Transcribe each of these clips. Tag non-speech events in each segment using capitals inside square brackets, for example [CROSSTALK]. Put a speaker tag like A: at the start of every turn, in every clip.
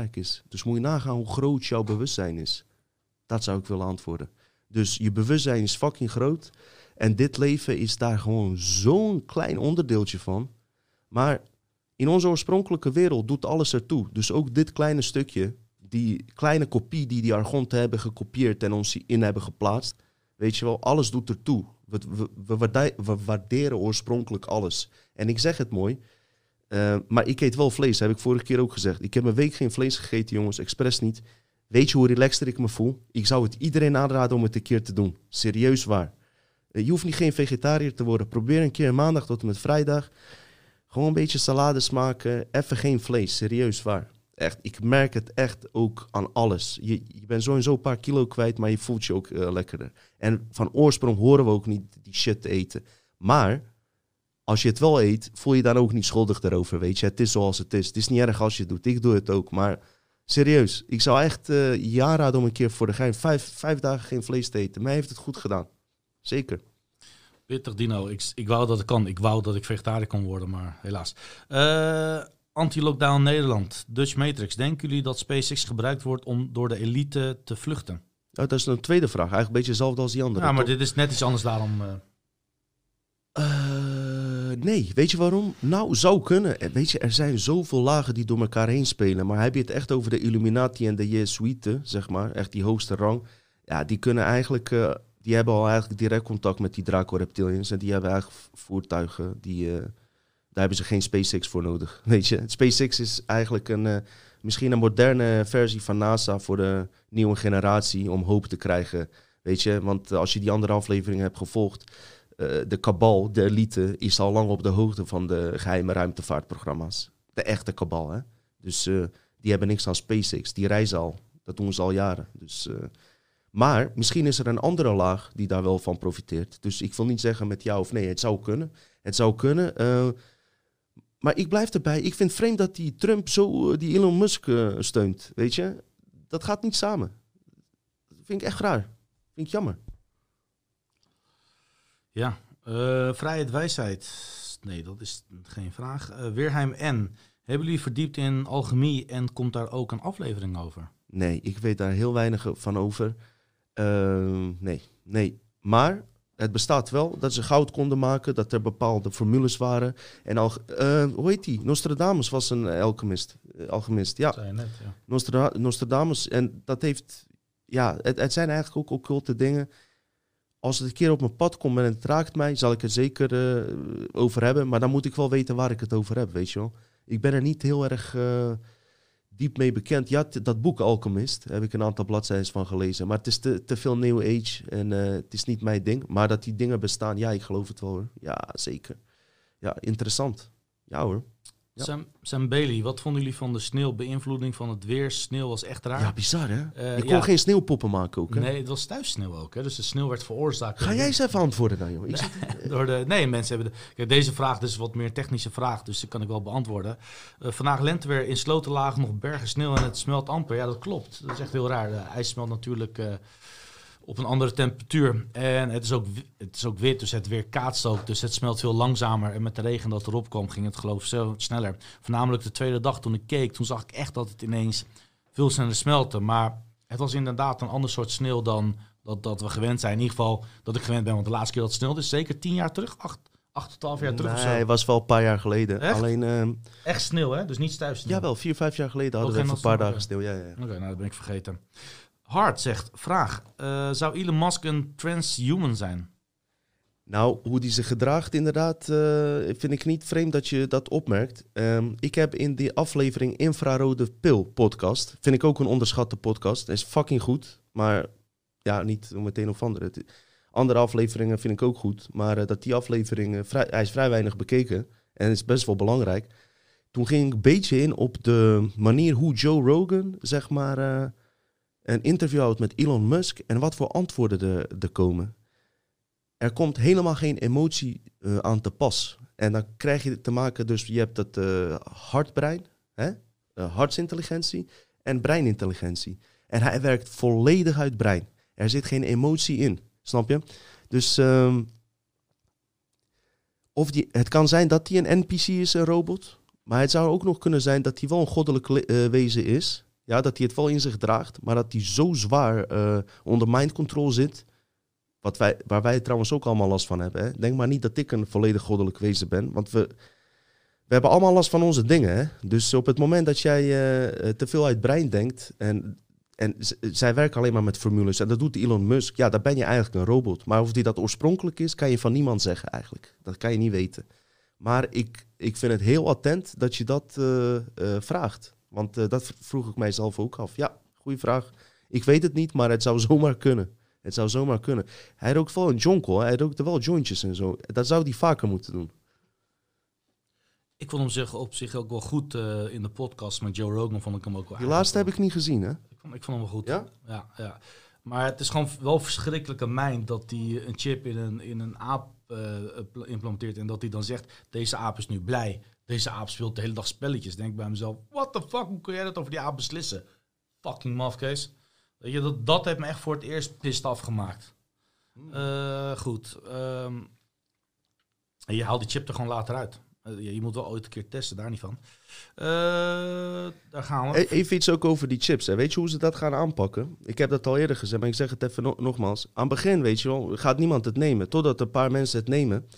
A: is. Dus moet je nagaan hoe groot jouw bewustzijn is. Dat zou ik willen antwoorden. Dus je bewustzijn is fucking groot. En dit leven is daar gewoon zo'n klein onderdeeltje van. Maar in onze oorspronkelijke wereld doet alles ertoe. Dus ook dit kleine stukje, die kleine kopie die die Argonten hebben gekopieerd en ons in hebben geplaatst. Weet je wel, alles doet ertoe. We, we waarderen oorspronkelijk alles. En ik zeg het mooi, eh, maar ik eet wel vlees, heb ik vorige keer ook gezegd. Ik heb een week geen vlees gegeten, jongens, expres niet. Weet je hoe relaxter ik me voel? Ik zou het iedereen aanraden om het een keer te doen. Serieus waar. Eh, Je hoeft niet geen vegetariër te worden. Probeer een keer maandag tot en met vrijdag. Gewoon een beetje salades maken. Even geen vlees. Serieus waar. Echt, ik merk het echt ook aan alles. Je, je bent sowieso een paar kilo kwijt, maar je voelt je ook eh, lekkerder. En van oorsprong horen we ook niet die shit te eten. Maar als je het wel eet, voel je dan ook niet schuldig daarover, weet je. Het is zoals het is. Het is niet erg als je het doet. Ik doe het ook, maar serieus. Ik zou echt eh je aanraden om een keer voor de gein vijf, vijf dagen geen vlees te eten. Mij heeft het goed gedaan. Zeker.
B: Pittig Dino. Ik, ik wou dat ik kan. Ik wou dat ik vegetariër kon worden, maar helaas. Eh, Anti-lockdown Nederland. Dutch Matrix. Denken jullie dat SpaceX gebruikt wordt om door de elite te vluchten?
A: Oh, dat is een tweede vraag. Eigenlijk een beetje hetzelfde als die andere.
B: Ja, maar
A: toch?
B: dit is net iets anders daarom. eh.
A: Nee, weet je waarom? Nou, zou kunnen. Weet je, er zijn zoveel lagen die door elkaar heen spelen. Maar heb je het echt over de Illuminati en de Jesuiten, zeg maar, echt die hoogste rang. Ja, die kunnen eigenlijk, eh, die hebben al eigenlijk direct contact met die Draco Reptilians. En die hebben eigenlijk voertuigen, die, eh, daar hebben ze geen SpaceX voor nodig. [LAUGHS] Weet je, SpaceX is eigenlijk een, eh, misschien een moderne versie van NASA voor de nieuwe generatie om hoop te krijgen. Weet je, want als je die andere afleveringen hebt gevolgd, de kabal, de elite, is al lang op de hoogte van de geheime ruimtevaartprogramma's. De echte kabal, hè. Dus eh, die hebben niks aan SpaceX. Die reizen al. Dat doen ze al jaren. Dus, eh, maar misschien is er een andere laag die daar wel van profiteert. Dus ik wil niet zeggen met ja of nee. Het zou kunnen. Het zou kunnen. eh, maar ik blijf erbij. Ik vind vreemd dat die Trump zo eh, die Elon Musk eh, steunt. Weet je? Dat gaat niet samen. Dat vind ik echt raar. Vind ik jammer.
B: Ja, eh, vrijheid, wijsheid. Nee, dat is geen vraag. Eh Weerheim N. Hebben jullie verdiept in alchemie en komt daar ook een aflevering over?
A: Nee, ik weet daar heel weinig van over. Ehm, nee, nee. Maar het bestaat wel dat ze goud konden maken, dat er bepaalde formules waren. En al, eh, hoe heet die? Nostradamus was een alchemist. alchemist. Ja,
B: Zei je net, ja.
A: Nostra- Nostradamus. En dat heeft, ja, het, het zijn eigenlijk ook occulte dingen. Als het een keer op mijn pad komt en het raakt mij, zal ik het zeker eh, over hebben. Maar dan moet ik wel weten waar ik het over heb, weet je wel. Ik ben er niet heel erg eh, diep mee bekend. Ja, dat boek Alchemist, heb ik een aantal bladzijden van gelezen. Maar het is te, te veel New Age en eh, het is niet mijn ding. Maar dat die dingen bestaan, ja, ik geloof het wel hoor. Ja, zeker. Ja, interessant. Ja hoor. Ja.
B: Sam, Sam Bailey, wat vonden jullie van de sneeuwbeïnvloeding van het weer? Sneeuw was echt raar.
A: Ja, bizar hè?
B: Eh,
A: je kon
B: ja.
A: geen sneeuwpoppen maken ook hè?
B: Nee, het was thuis sneeuw ook. Hè? Dus de sneeuw werd veroorzaakt.
A: Ga jij eens even antwoorden dan, joh. Ik zit- [LAUGHS]
B: Door de, nee, mensen hebben... De, kijk, deze vraag dus wat meer technische vraag, dus die kan ik wel beantwoorden. Eh, vandaag lenteweer in Slotenlagen nog bergen sneeuw en het smelt amper. Ja, dat klopt. Dat is echt heel raar. De ijs smelt natuurlijk eh, op een andere temperatuur. En het is, ook, het is ook wit, dus het weer kaatst ook. Dus het smelt veel langzamer. En met de regen dat erop kwam, ging het geloof ik zo sneller. Voornamelijk de tweede dag toen ik keek, toen zag ik echt dat het ineens veel sneller smelte. Maar het was inderdaad een ander soort sneeuw dan dat, dat we gewend zijn. In ieder geval dat ik gewend ben, want de laatste keer dat het sneeuwde is zeker tien jaar terug. Acht, acht tot twaalf jaar terug of
A: Nee,
B: zo.
A: het was wel een paar jaar geleden.
B: Echt?
A: Alleen, ehm
B: Echt sneeuw, hè? Dus niet stuifsneeuw.
A: jawel, vier, vijf jaar geleden hadden we een paar dagen stil. Ja, ja.
B: Oké, nou dat ben ik vergeten. Hart zegt, vraag. eh, zou Elon Musk een transhuman zijn?
A: Nou, hoe die zich gedraagt inderdaad, eh, vind ik niet vreemd dat je dat opmerkt. Ehm, ik heb in die aflevering Infrarode Pil podcast, vind ik ook een onderschatte podcast. Is fucking goed, maar ja, niet meteen of andere. Andere afleveringen vind ik ook goed, maar eh, dat die aflevering, vrij, hij is vrij weinig bekeken en is best wel belangrijk. Toen ging ik een beetje in op de manier hoe Joe Rogan, zeg maar, een interview houdt met Elon Musk en wat voor antwoorden er, komen er komt helemaal geen emotie eh, aan te pas. En dan krijg je te maken, dus je hebt dat eh, hartbrein, hè? Eh, hartsintelligentie en breinintelligentie. En hij werkt volledig uit brein. Er zit geen emotie in, snap je? Dus ehm, of die, het kan zijn dat hij een NPC is, een robot. Maar het zou ook nog kunnen zijn dat hij wel een goddelijk wezen is. Ja, dat hij het wel in zich draagt. Maar dat hij zo zwaar eh, onder mind control zit. Wat wij, waar wij trouwens ook allemaal last van hebben. Hè? Denk maar niet dat ik een volledig goddelijk wezen ben. Want we, we hebben allemaal last van onze dingen. Hè? Dus op het moment dat jij eh, te veel uit brein denkt. En, en zij werken alleen maar met formules. En dat doet Elon Musk. Ja, dan ben je eigenlijk een robot. Maar of die dat oorspronkelijk is, kan je van niemand zeggen eigenlijk. Dat kan je niet weten. Maar ik, ik vind het heel attent dat je dat vraagt. Want eh, dat vroeg ik mijzelf ook af. Ja, goede vraag. Ik weet het niet, maar het zou [LAUGHS] zomaar kunnen. Het zou zomaar kunnen. Hij rookt wel een jonkel. Hij rookte wel jointjes en zo. Dat zou hij vaker moeten doen.
B: Ik vond hem zich op zich ook wel goed eh, in de podcast met Joe Rogan. Vond ik hem ook wel
A: Die
B: aardig.
A: laatste heb ik niet gezien, hè?
B: Ik vond, ik vond hem wel goed.
A: Ja?
B: Ja, ja. Maar het is gewoon wel verschrikkelijk aan mij dat hij een chip in een, in een aap pl- implementeert. En dat hij dan zegt, deze aap is nu blij. Deze aap speelt de hele dag spelletjes. Denk bij mezelf, what the fuck, hoe kun jij dat over die aap beslissen? Fucking mafkees. Weet je, dat, dat heeft me echt voor het eerst pist afgemaakt. Eh, goed. en je haalt die chip er gewoon later uit. Eh, je, moet wel ooit een keer testen, daar niet van. Eh, daar gaan we.
A: Even iets ook over die chips. Hè. Weet je hoe ze dat gaan aanpakken? Ik heb dat al eerder gezegd, maar ik zeg het even no- nogmaals. Aan het begin, weet je wel, gaat niemand het nemen. Totdat een paar mensen het nemen.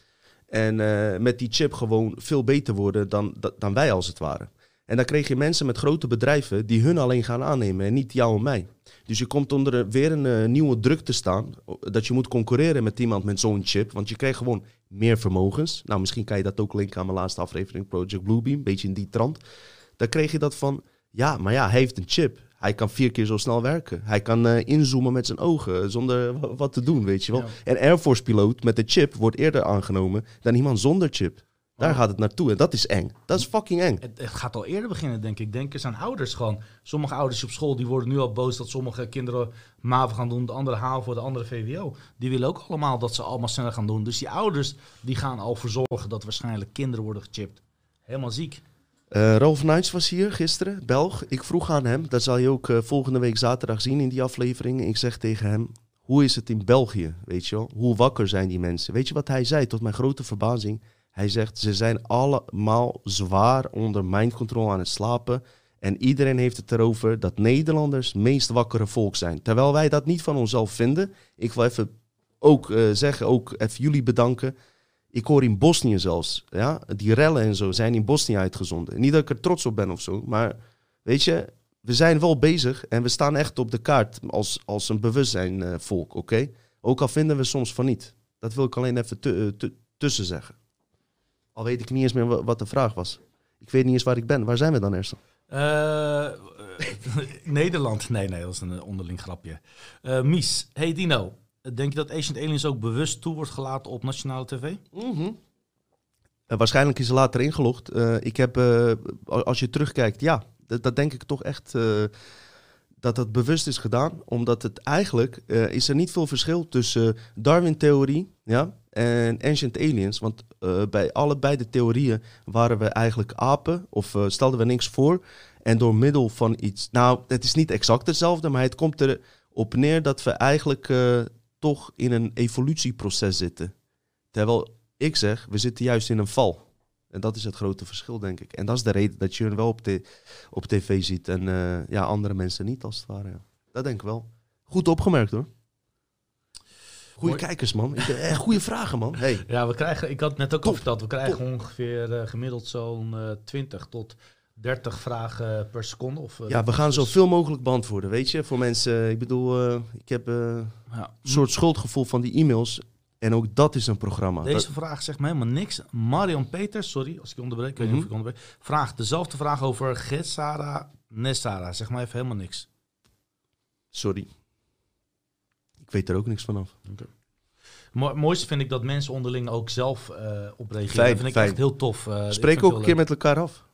A: En eh, met die chip gewoon veel beter worden dan, da- dan wij als het ware. En dan kreeg je mensen met grote bedrijven die hun alleen gaan aannemen en niet jou en mij. Dus je komt onder een- weer een eh, nieuwe druk te staan. Dat je moet concurreren met iemand met zo'n chip. Want je krijgt gewoon meer vermogens. Nou, misschien kan je dat ook linken aan mijn laatste aflevering Project Bluebeam. Beetje in die trant. Dan kreeg je dat van, ja, maar ja, hij heeft een chip. Hij kan vier keer zo snel werken. Hij kan eh, inzoomen met zijn ogen zonder wa- wat te doen, weet je wel.
B: Ja.
A: En Air Force piloot met de chip wordt eerder aangenomen dan iemand zonder chip. Daar
B: Oh.
A: gaat het naartoe en dat is eng. Dat is fucking eng.
B: Het, het gaat al eerder beginnen, denk ik. Denk eens aan ouders gewoon. Sommige ouders op school die worden nu al boos dat sommige kinderen MAVO gaan doen, de andere HAVO, de andere VWO. Die willen ook allemaal dat ze allemaal sneller gaan doen. Dus die ouders die gaan al voor zorgen dat waarschijnlijk kinderen worden gechipt. Helemaal ziek.
A: Eh Ralf was hier gisteren, Belg. Ik vroeg aan hem, dat zal je ook eh, volgende week zaterdag zien in die aflevering. Ik zeg tegen hem, hoe is het in België, weet je wel? Hoe wakker zijn die mensen? Weet je wat hij zei, tot mijn grote verbazing? Hij zegt, ze zijn allemaal zwaar onder mindcontrol aan het slapen. En iedereen heeft het erover dat Nederlanders het meest wakkere volk zijn. Terwijl wij dat niet van onszelf vinden. Ik wil even ook eh, zeggen, ook even jullie bedanken. Ik hoor in Bosnië zelfs, ja, die rellen en zo zijn in Bosnië uitgezonden. Niet dat ik er trots op ben of zo, maar weet je, we zijn wel bezig en we staan echt op de kaart als, als een bewustzijnvolk, oké? Ook al vinden we soms van niet. Dat wil ik alleen even eh, tu- tussen zeggen. Al weet ik niet eens meer wa- wat de vraag was. Ik weet niet eens waar ik ben. Waar zijn we dan, Ersten?
B: Eh, eh, [LAUGHS] Nederland. Nee, nee, dat is een eh, onderling grapje. Eh, Mies, hey Dino. Denk je dat Ancient Aliens ook bewust toe wordt gelaten op nationale tv?
A: Eh, waarschijnlijk is ze later ingelogd. Eh, ik heb, eh, als je terugkijkt, ja, dat, dat denk ik toch echt eh, dat dat bewust is gedaan. Omdat het eigenlijk eh, is er niet veel verschil tussen Darwin-theorie ja, en Ancient Aliens. Want eh, bij allebei de theorieën waren we eigenlijk apen of stelden we niks voor. En door middel van iets, nou, het is niet exact hetzelfde, maar het komt erop neer dat we eigenlijk eh, toch in een evolutieproces zitten. Terwijl ik zeg, we zitten juist in een val. En dat is het grote verschil, denk ik. En dat is de reden dat je hun wel op, de, op tv ziet en eh, ja, andere mensen niet, als het ware. ja. Dat denk ik wel. Goed opgemerkt, hoor. Goeie
B: Mooi.
A: kijkers, man. Ik, eh, goede vragen, man. Hey.
B: Ja, we krijgen, ik had het net ook al verteld, we krijgen ongeveer eh, gemiddeld zo'n eh 20 tot 30 vragen per seconde. Of, eh,
A: Ja, we gaan zoveel mogelijk beantwoorden, weet je. Voor mensen, ik bedoel, eh, ik heb eh, een soort schuldgevoel van die e-mails. En ook dat is een programma.
B: Deze
A: Dat-
B: vraag zegt me helemaal niks. Marion Peters, sorry als ik onderbreek, ik weet niet of ik je onderbreek, vraagt dezelfde vraag over Getsara Nessara. Zeg maar even helemaal niks.
A: sorry. Ik weet er ook niks vanaf.
B: Mo het mooiste vind ik dat mensen onderling ook zelf eh op reageren.
A: Fijn,
B: dat vind ik
A: fijn.
B: echt heel tof. eh, ik
A: Spreek ook een keer
B: leuk.
A: met elkaar af.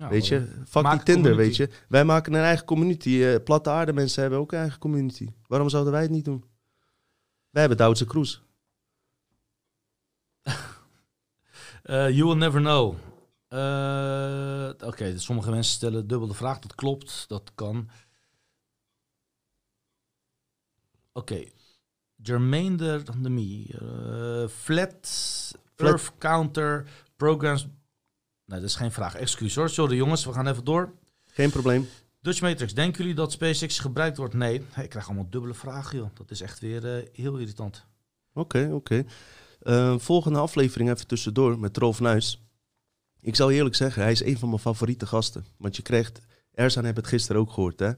B: Ja,
A: weet je, fuck die Tinder, weet je. Wij maken een eigen community. eh, platte aarde mensen hebben ook een eigen community. Waarom zouden wij het niet doen? Wij hebben Duitse Cruise. [LAUGHS]
B: Eh, you will never know. Eh, Oké, dus sommige mensen stellen dubbel de vraag. Dat klopt, dat kan. Oké. Jermaine de Me. eh, flat,
A: Flat-
B: Earth Counter Programs Nee, dat is geen vraag. Excuus hoor. Sorry jongens, we gaan even door.
A: Geen probleem.
B: Dutch Matrix, denken jullie dat SpaceX gebruikt wordt? Nee. Hey, ik krijg allemaal dubbele vragen, joh. Dat is echt weer eh, heel irritant.
A: Oké, oké. Eh, volgende aflevering even tussendoor met Rolf Nuis. Ik zal eerlijk zeggen, hij is een van mijn favoriete gasten. Want je krijgt, Erzan hebben het gisteren ook gehoord, hè.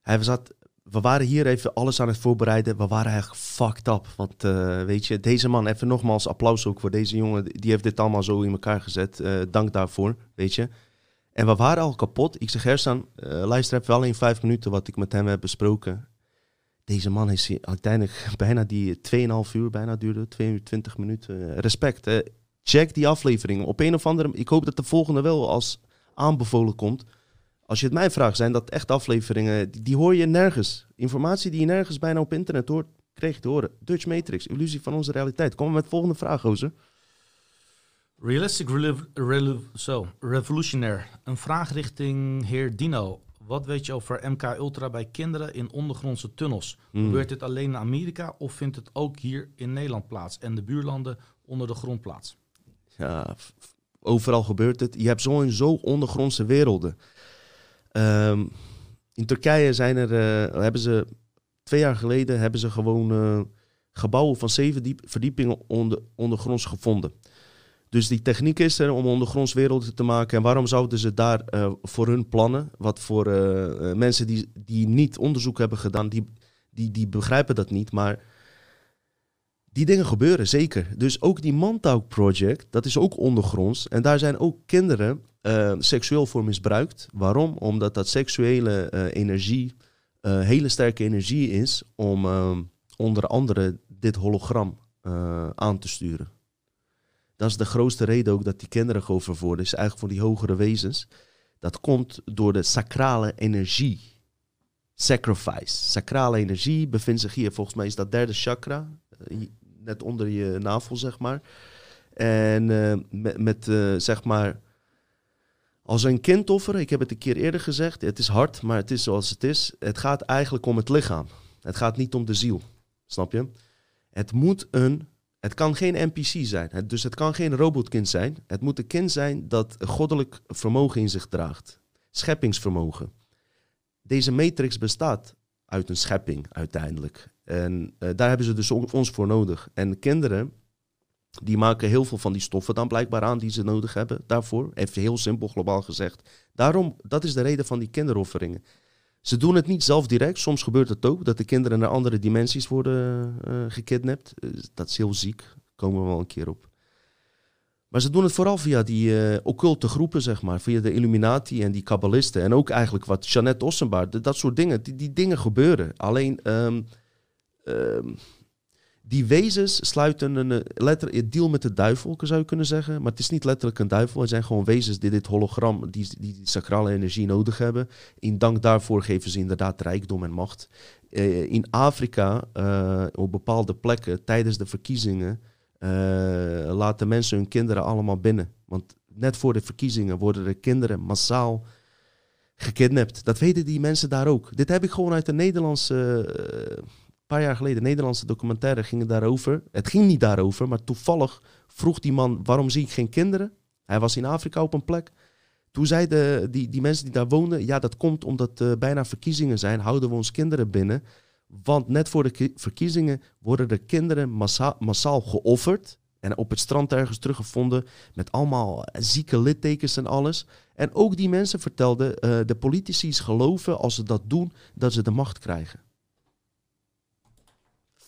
A: Hij zat, we waren hier even alles aan het voorbereiden. We waren eigenlijk fucked up. Want eh, weet je, deze man, even nogmaals applaus ook voor deze jongen. Die heeft dit allemaal zo in elkaar gezet. Eh, dank daarvoor, weet je. En we waren al kapot. Ik zeg, Erzan, uh, luister even wel in vijf minuten wat ik met hem heb besproken. Deze man is uiteindelijk [LAUGHS] bijna die 2,5 uur bijna duurde, 22 minuten. Respect. Check die aflevering. Op een of andere Ik hoop dat de volgende wel als aanbevolen komt. Als je het mij vraagt, zijn dat echt afleveringen. Die, die hoor je nergens. Informatie die je nergens bijna op internet hoort, kreeg je te horen. Dutch Matrix, illusie van onze realiteit. Kom met de volgende vraag, Gozer.
B: Realistic so, Revolutionaire. Een vraag richting heer Dino. Wat weet je over MK Ultra bij kinderen in ondergrondse tunnels?
A: Hmm.
B: Gebeurt dit alleen in Amerika of vindt het ook hier in Nederland plaats en de buurlanden onder de grond plaats?
A: Ja, overal gebeurt het. Je hebt zo en zo ondergrondse werelden. Ehm, in Turkije zijn er, eh, hebben ze twee jaar geleden hebben ze gewoon eh, gebouwen van zeven diep, verdiepingen onder, ondergronds gevonden. Dus die techniek is er om ondergronds werelden te maken. En waarom zouden ze daar eh, voor hun plannen, wat voor mensen die, die niet onderzoek hebben gedaan, die, die, die begrijpen dat niet. Maar die dingen gebeuren, zeker. Dus ook die Montauk Project, dat is ook ondergronds. En daar zijn ook kinderen eh, seksueel voor misbruikt. Waarom? Omdat dat seksuele eh, energie eh, hele sterke energie is om eh, onder andere dit hologram aan te sturen. Dat is de grootste reden ook dat die kinderen geofferd worden. Is eigenlijk voor die hogere wezens. Dat komt door de sacrale energie. Sacrifice. Sacrale energie bevindt zich hier. Volgens mij is dat derde chakra. Net onder je navel, zeg maar. En eh, met, eh, zeg maar. Als een kind offeren, ik heb het een keer eerder gezegd, het is hard, maar het is zoals het is. Het gaat eigenlijk om het lichaam. Het gaat niet om de ziel. Snap je? Het moet een. Het kan geen NPC zijn. Het, dus het kan geen robotkind zijn. Het moet een kind zijn dat goddelijk vermogen in zich draagt. Scheppingsvermogen. Deze matrix bestaat uit een schepping uiteindelijk. En eh, daar hebben ze dus on- ons voor nodig. En kinderen, die maken heel veel van die stoffen dan blijkbaar aan die ze nodig hebben daarvoor. Even heel simpel globaal gezegd. Daarom, dat is de reden van die kinderofferingen. Ze doen het niet zelf direct. Soms gebeurt het ook dat de kinderen naar andere dimensies worden eh, gekidnapt. Eh, dat is heel ziek. Komen we wel een keer op. Maar ze doen het vooral via die occulte groepen, zeg maar. Via de Illuminati en die kabbalisten. En ook eigenlijk wat Jeannette Ossenbaard, dat- dat soort dingen. Die, die dingen gebeuren. Alleen, ehm, ehm, die wezens sluiten een, eh, letter, deal met de duivel, zou je kunnen zeggen. Maar het is niet letterlijk een duivel. Het zijn gewoon wezens die dit hologram, die, die, sacrale energie nodig hebben. In dank daarvoor geven ze inderdaad rijkdom en macht. Eh, in Afrika, eh, op bepaalde plekken, tijdens de verkiezingen, laten mensen hun kinderen allemaal binnen. Want net voor de verkiezingen worden de kinderen massaal gekidnapt. Dat weten die mensen daar ook. Dit heb ik gewoon uit de Nederlandse... eh, paar jaar geleden, Nederlandse documentaire ging daarover. Het ging niet daarover, maar toevallig vroeg die man: waarom zie ik geen kinderen? Hij was in Afrika op een plek. Toen zeiden die, die mensen die daar woonden: ja, dat komt omdat uh, bijna verkiezingen zijn, houden we ons kinderen binnen. Want net voor de ki- verkiezingen worden de kinderen massa massaal geofferd. En op het strand ergens teruggevonden met allemaal zieke littekens en alles. En ook die mensen vertelden: uh, de politici geloven als ze dat doen, dat ze de macht krijgen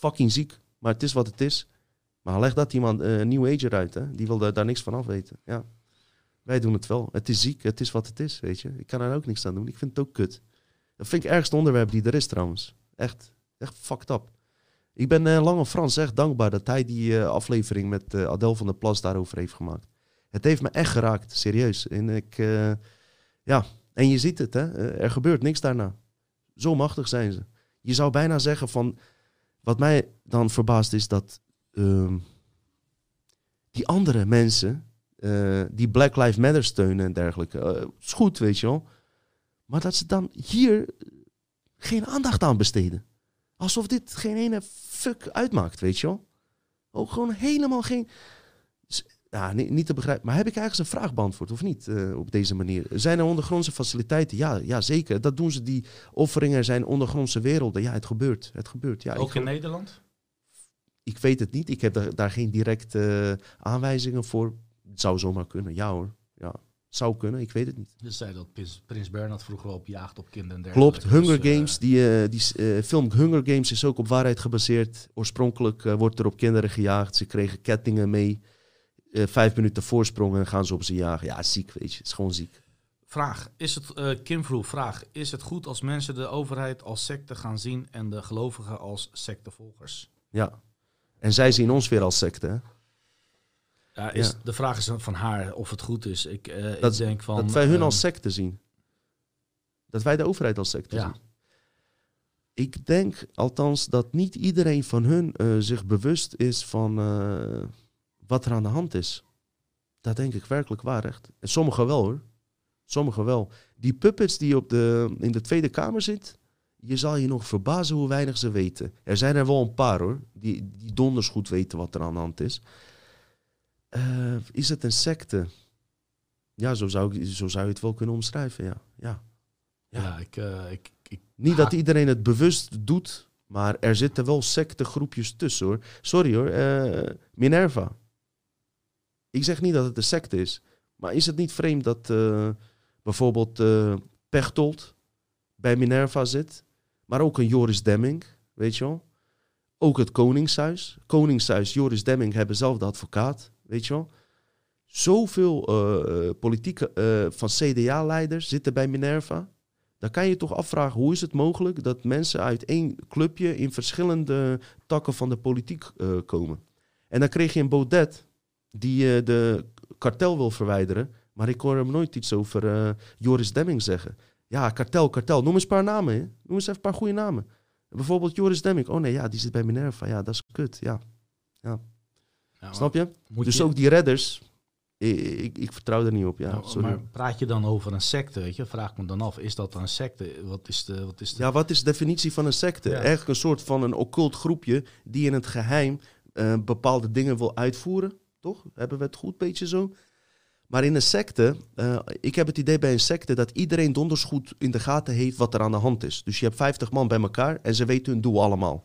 A: fucking ziek. Maar het is wat het is. Maar leg dat iemand een uh, New Ager uit, hè? Die wil daar, daar niks van af weten. Ja. Wij doen het wel. Het is ziek, het is wat het is, weet je. Ik kan er ook niks aan doen. Ik vind het ook kut. Dat vind ik het ergste onderwerp die er is trouwens. Echt, echt fucked up. Ik ben uh, Lange Frans echt dankbaar dat hij die uh, aflevering met uh, Adel van der Plas daarover heeft gemaakt. Het heeft me echt geraakt, serieus. En ik, ja, en je ziet het, hè. er gebeurt niks daarna. Zo machtig zijn ze. Je zou bijna zeggen van wat mij dan verbaast is dat uh, die andere mensen, uh, die Black Lives Matter steunen en dergelijke, uh, is goed, weet je wel. Maar dat ze dan hier geen aandacht aan besteden. Alsof dit geen ene fuck uitmaakt, weet je wel. Ook gewoon helemaal geen... ja, niet, niet te begrijpen. Maar heb ik ergens een vraag beantwoord of niet eh, op deze manier? Zijn er ondergrondse faciliteiten? Ja, ja, zeker. Dat doen ze. Die offeringen zijn ondergrondse werelden. Ja, het gebeurt. Het gebeurt. Ja,
B: Ook in Nederland?
A: ik weet het niet. Ik heb daar, daar geen directe eh, aanwijzingen voor. Het zou zomaar kunnen. Ja hoor. Ja, zou kunnen. Ik weet het niet.
B: Je zei dat Prins, Prins Bernhard vroeger op jaagd op kinderen. en dergelijke.
A: Klopt, Hunger
B: Dus, eh,
A: Games, die, die eh, film Hunger Games is ook op waarheid gebaseerd. Oorspronkelijk wordt er op kinderen gejaagd. Ze kregen kettingen mee. Eh, vijf minuten voorsprong en gaan ze op ze jagen. Ja, ziek, weet je. Het is gewoon ziek.
B: Vraag. Is het, eh, Kim vroeg, vraag. Is het goed als mensen de overheid als secte gaan zien en de gelovigen als sectevolgers?
A: Ja. En zij zien ons weer als secte. Hè?
B: Ja, is,
A: Ja.
B: De vraag is van haar of het goed is. Ik, eh,
A: Dat-
B: ik denk van...
A: dat wij hun als secte zien. Dat wij de overheid als secte
B: Ja.
A: zien. Ik denk althans dat niet iedereen van hun zich bewust is van wat er aan de hand is. Dat denk ik werkelijk waar, echt. En sommigen wel hoor. Sommigen wel. Die puppets die op de, in de Tweede Kamer zit, je zal je nog verbazen hoe weinig ze weten. Er zijn er wel een paar hoor, die, die donders goed weten wat er aan de hand is. Eh, is het een secte? Ja, zo zou, ik, zo zou je het wel kunnen omschrijven, ja. ja.
B: Ja, ik, eh, ik, ik,
A: Niet dat iedereen het bewust doet, maar er zitten wel sectegroepjes tussen hoor. Sorry hoor, eh, Minerva. Ik zeg niet dat het een secte is, maar is het niet vreemd dat eh, bijvoorbeeld eh Pechtold bij Minerva zit, maar ook een Joris Demming, weet je wel? Ook het Koningshuis. Koningshuis, Joris Demming hebben zelf de advocaat, weet je wel? Zoveel eh, politieke van CDA-leiders zitten bij Minerva. Dan kan je toch afvragen, hoe is het mogelijk dat mensen uit één clubje in verschillende takken van de politiek komen? En dan kreeg je een Baudet, die eh, de kartel wil verwijderen. Maar ik hoor hem nooit iets over eh, Joris Demming zeggen. Ja, kartel, kartel. Noem eens een paar namen. Hè? Noem eens even een paar goede namen. Bijvoorbeeld Joris Demming. Oh nee, ja, die zit bij Minerva. Ja, dat is kut. Ja,
B: ja,
A: snap je?
B: Moet
A: Dus
B: je-
A: ook die redders, ik, ik, ik vertrouw er niet op. Ja,
B: Nou,
A: sorry.
B: maar praat je dan over een secte, weet je? Vraag me dan af, is dat een secte? Wat is de... Wat is de
A: Ja, wat is de definitie van een secte?
B: Ja.
A: Eigenlijk een soort van een occult groepje die in het geheim eh, bepaalde dingen wil uitvoeren. Toch? Hebben we het goed beetje zo? Maar in een secte, eh, ik heb het idee bij een secte dat iedereen donders goed in de gaten heeft wat er aan de hand is. Dus je hebt 50 man bij elkaar en ze weten hun doel allemaal.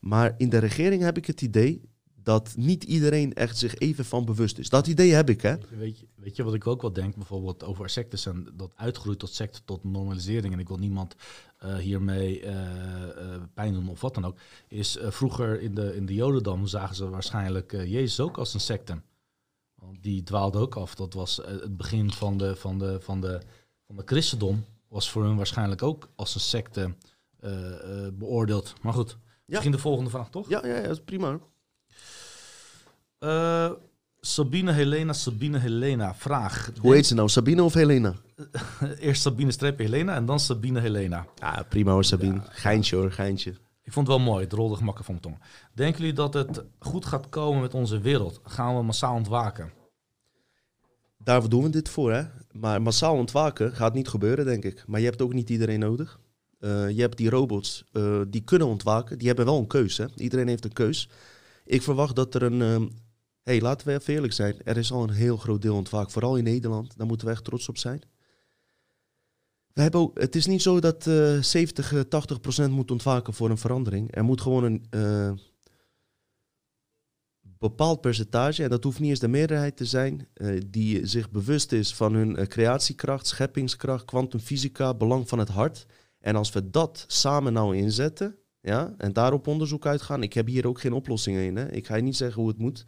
A: Maar in de regering heb ik het idee dat niet iedereen echt zich even van bewust is. Dat idee heb ik, hè?
B: Weet je, weet, je, weet je wat ik ook wel denk, bijvoorbeeld over sectes en dat uitgroeit tot secte, tot normalisering. En ik wil niemand eh, hiermee eh, eh, pijn doen of wat dan ook. Is vroeger in de, in de Jodendom zagen ze waarschijnlijk Jezus ook als een secte. Want die dwaalde ook af. Dat was het begin van de, van, de, van, de, van de christendom. Was voor hun waarschijnlijk ook als een secte beoordeeld. Maar goed, misschien de volgende vraag toch?
A: Ja, ja, ja dat is prima.
B: Eh, Sabine Helena, Sabine Helena, vraag.
A: Hoe heet ze nou? Sabine of Helena? [LAUGHS]
B: Eerst Sabine streep Helena en dan Sabine Helena.
A: Ja, prima hoor, Sabine. Geintje hoor, geintje.
B: Ik vond het wel mooi, het rolde gemakkelijk van mijn tong. Denken jullie dat het goed gaat komen met onze wereld? Gaan we massaal ontwaken?
A: Daarvoor doen we dit voor, hè. Maar massaal ontwaken gaat niet gebeuren, denk ik. Maar je hebt ook niet iedereen nodig. Eh, je hebt die robots, eh, die kunnen ontwaken. Die hebben wel een keus, hè. Iedereen heeft een keus. Ik verwacht dat er een... ehm hey, laten we even eerlijk zijn. Er is al een heel groot deel ontwaakt. Vooral in Nederland. Daar moeten we echt trots op zijn. We hebben ook, het is niet zo dat eh 70, eh, 80 procent moet ontwaken voor een verandering. Er moet gewoon een eh, bepaald percentage, en dat hoeft niet eens de meerderheid te zijn, eh, die zich bewust is van hun eh, creatiekracht, scheppingskracht, kwantumfysica, belang van het hart. En als we dat samen nou inzetten, ja, en daarop onderzoek uitgaan, ik heb hier ook geen oplossingen in, hè. ik ga je niet zeggen hoe het moet,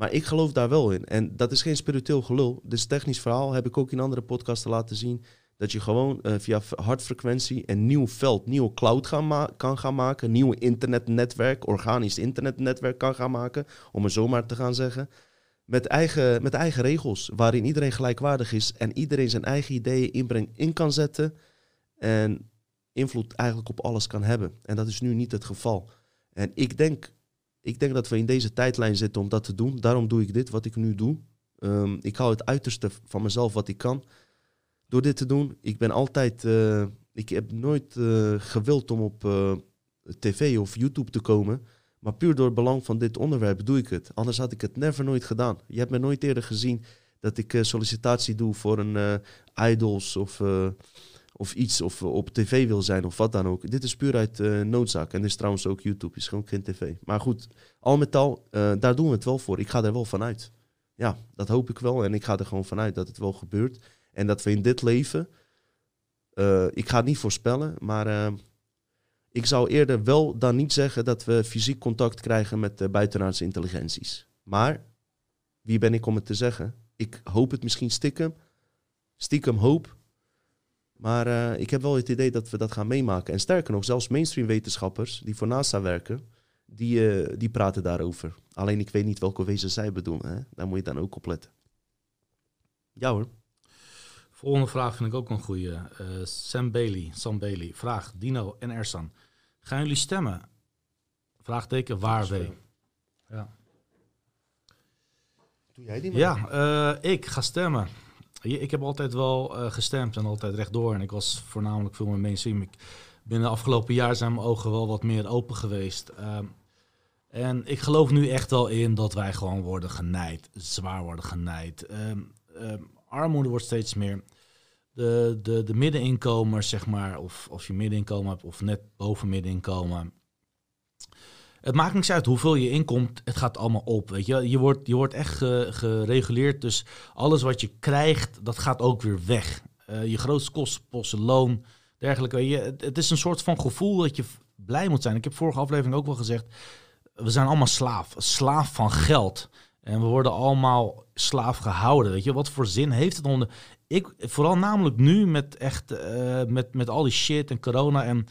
A: maar ik geloof daar wel in. En dat is geen spiritueel gelul, dit is technisch verhaal, heb ik ook in andere podcasten laten zien, dat je gewoon eh, via hartfrequentie een nieuw veld, nieuwe cloud kan gaan maken, nieuw internetnetwerk, organisch internetnetwerk kan gaan maken, om het zomaar te gaan zeggen. Met eigen, met eigen regels, waarin iedereen gelijkwaardig is en iedereen zijn eigen ideeën inbreng in kan zetten en invloed eigenlijk op alles kan hebben. En dat is nu niet het geval. En ik denk, ik denk dat we in deze tijdlijn zitten om dat te doen. Daarom doe ik dit, wat ik nu doe. Ehm, ik hou het uiterste van mezelf wat ik kan door dit te doen. Ik ben altijd, eh, ik heb nooit eh, gewild om op eh, tv of YouTube te komen. Maar puur door het belang van dit onderwerp doe ik het. Anders had ik het never nooit gedaan. Je hebt me nooit eerder gezien dat ik sollicitatie doe voor een idols of, of iets. Of op tv wil zijn of wat dan ook. Dit is puur uit eh, noodzaak. En dit is trouwens ook YouTube, is gewoon geen tv. Maar goed, al met al, eh, daar doen we het wel voor. Ik ga er wel vanuit. Ja, dat hoop ik wel. En ik ga er gewoon vanuit dat het wel gebeurt. En dat we in dit leven... eh, ik ga het niet voorspellen, maar... eh, ik zou eerder wel dan niet zeggen dat we fysiek contact krijgen met buitenaardse intelligenties. Maar wie ben ik om het te zeggen? Ik hoop het misschien stiekem. Stiekem hoop. Maar eh, ik heb wel het idee dat we dat gaan meemaken. En sterker nog, zelfs mainstream wetenschappers die voor NASA werken, die, eh, die praten daarover. Alleen ik weet niet welke wezen zij bedoelen. Hè? Daar moet je dan ook op letten. Ja hoor.
B: Volgende vraag vind ik ook een goede. Eh, Sam Bailey, Sam Bailey. Vraag, Dino en Ersan. Gaan jullie stemmen? Vraagteken, waar W. Ja,
A: Doe jij die
B: ja eh, ik ga stemmen. Ik heb altijd wel eh, gestemd en altijd rechtdoor. En ik was voornamelijk veel meer mainstream. Ik, binnen afgelopen jaar zijn mijn ogen wel wat meer open geweest. Ehm, en ik geloof nu echt wel in dat wij gewoon worden genaaid. Zwaar worden genaaid. Ehm, ehm, armoede wordt steeds meer. De, de, de middeninkomers, zeg maar, of als je middeninkomen hebt of net boven middeninkomen. Het maakt niks uit hoeveel je inkomt, het gaat allemaal op. Weet je? Je, wordt, je wordt echt ge- gereguleerd, dus alles wat je krijgt, dat gaat ook weer weg. Eh, je grootste kostenposten, loon, dergelijke. Weet je, het, is een soort van gevoel dat je blij moet zijn. Ik heb vorige aflevering ook wel gezegd, we zijn allemaal slaaf. Slaaf van geld. En we worden allemaal slaaf gehouden. Weet je, wat voor zin heeft het om... de- Ik, vooral namelijk nu met echt, eh, met, met al die shit en corona en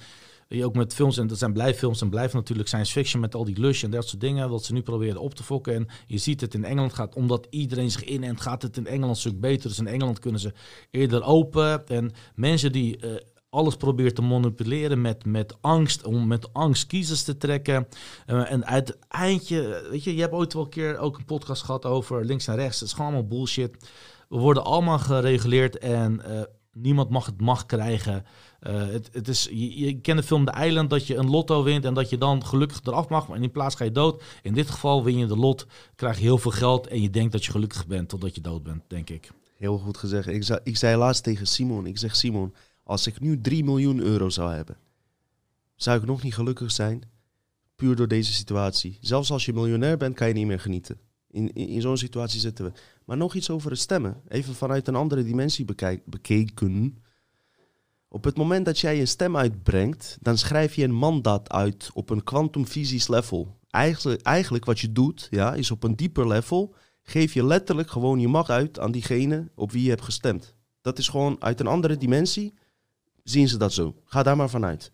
B: je, ook met films, en dat zijn blijffilms en blijven natuurlijk science fiction met al die lush en dat soort dingen, wat ze nu proberen op te fokken. En je ziet het in Engeland gaat, omdat iedereen zich inent, gaat het in Engeland stuk beter. Dus in Engeland kunnen ze eerder open. En mensen die eh, alles proberen te manipuleren met, met angst, om met angst kiezers te trekken. Eh, en uiteindje, weet je, je hebt ooit wel een keer ook een podcast gehad over links en rechts. Het is gewoon allemaal bullshit. We worden allemaal gereguleerd en eh, niemand mag het mag krijgen. Eh, het, het is, je, je kent de film De Eiland, dat je een lotto wint en dat je dan gelukkig eraf mag, maar in plaats ga je dood. In dit geval win je de lot, krijg je heel veel geld en je denkt dat je gelukkig bent totdat je dood bent, denk ik.
A: Heel goed gezegd. Ik zei, ik zei laatst tegen Simon, ik zeg Simon, als ik nu 3 miljoen euro zou hebben, zou ik nog niet gelukkig zijn, puur door deze situatie. Zelfs als je miljonair bent, kan je niet meer genieten. In, in, zo'n situatie zitten we. Maar nog iets over het stemmen. Even vanuit een andere dimensie bekijk, bekeken. Op het moment dat jij een stem uitbrengt, dan schrijf je een mandaat uit op een kwantumfysisch level. Eigenlijk, eigenlijk wat je doet, ja, is op een dieper level geef je letterlijk gewoon je mag uit aan diegene op wie je hebt gestemd. Dat is gewoon uit een andere dimensie, zien ze dat zo. Ga daar maar vanuit.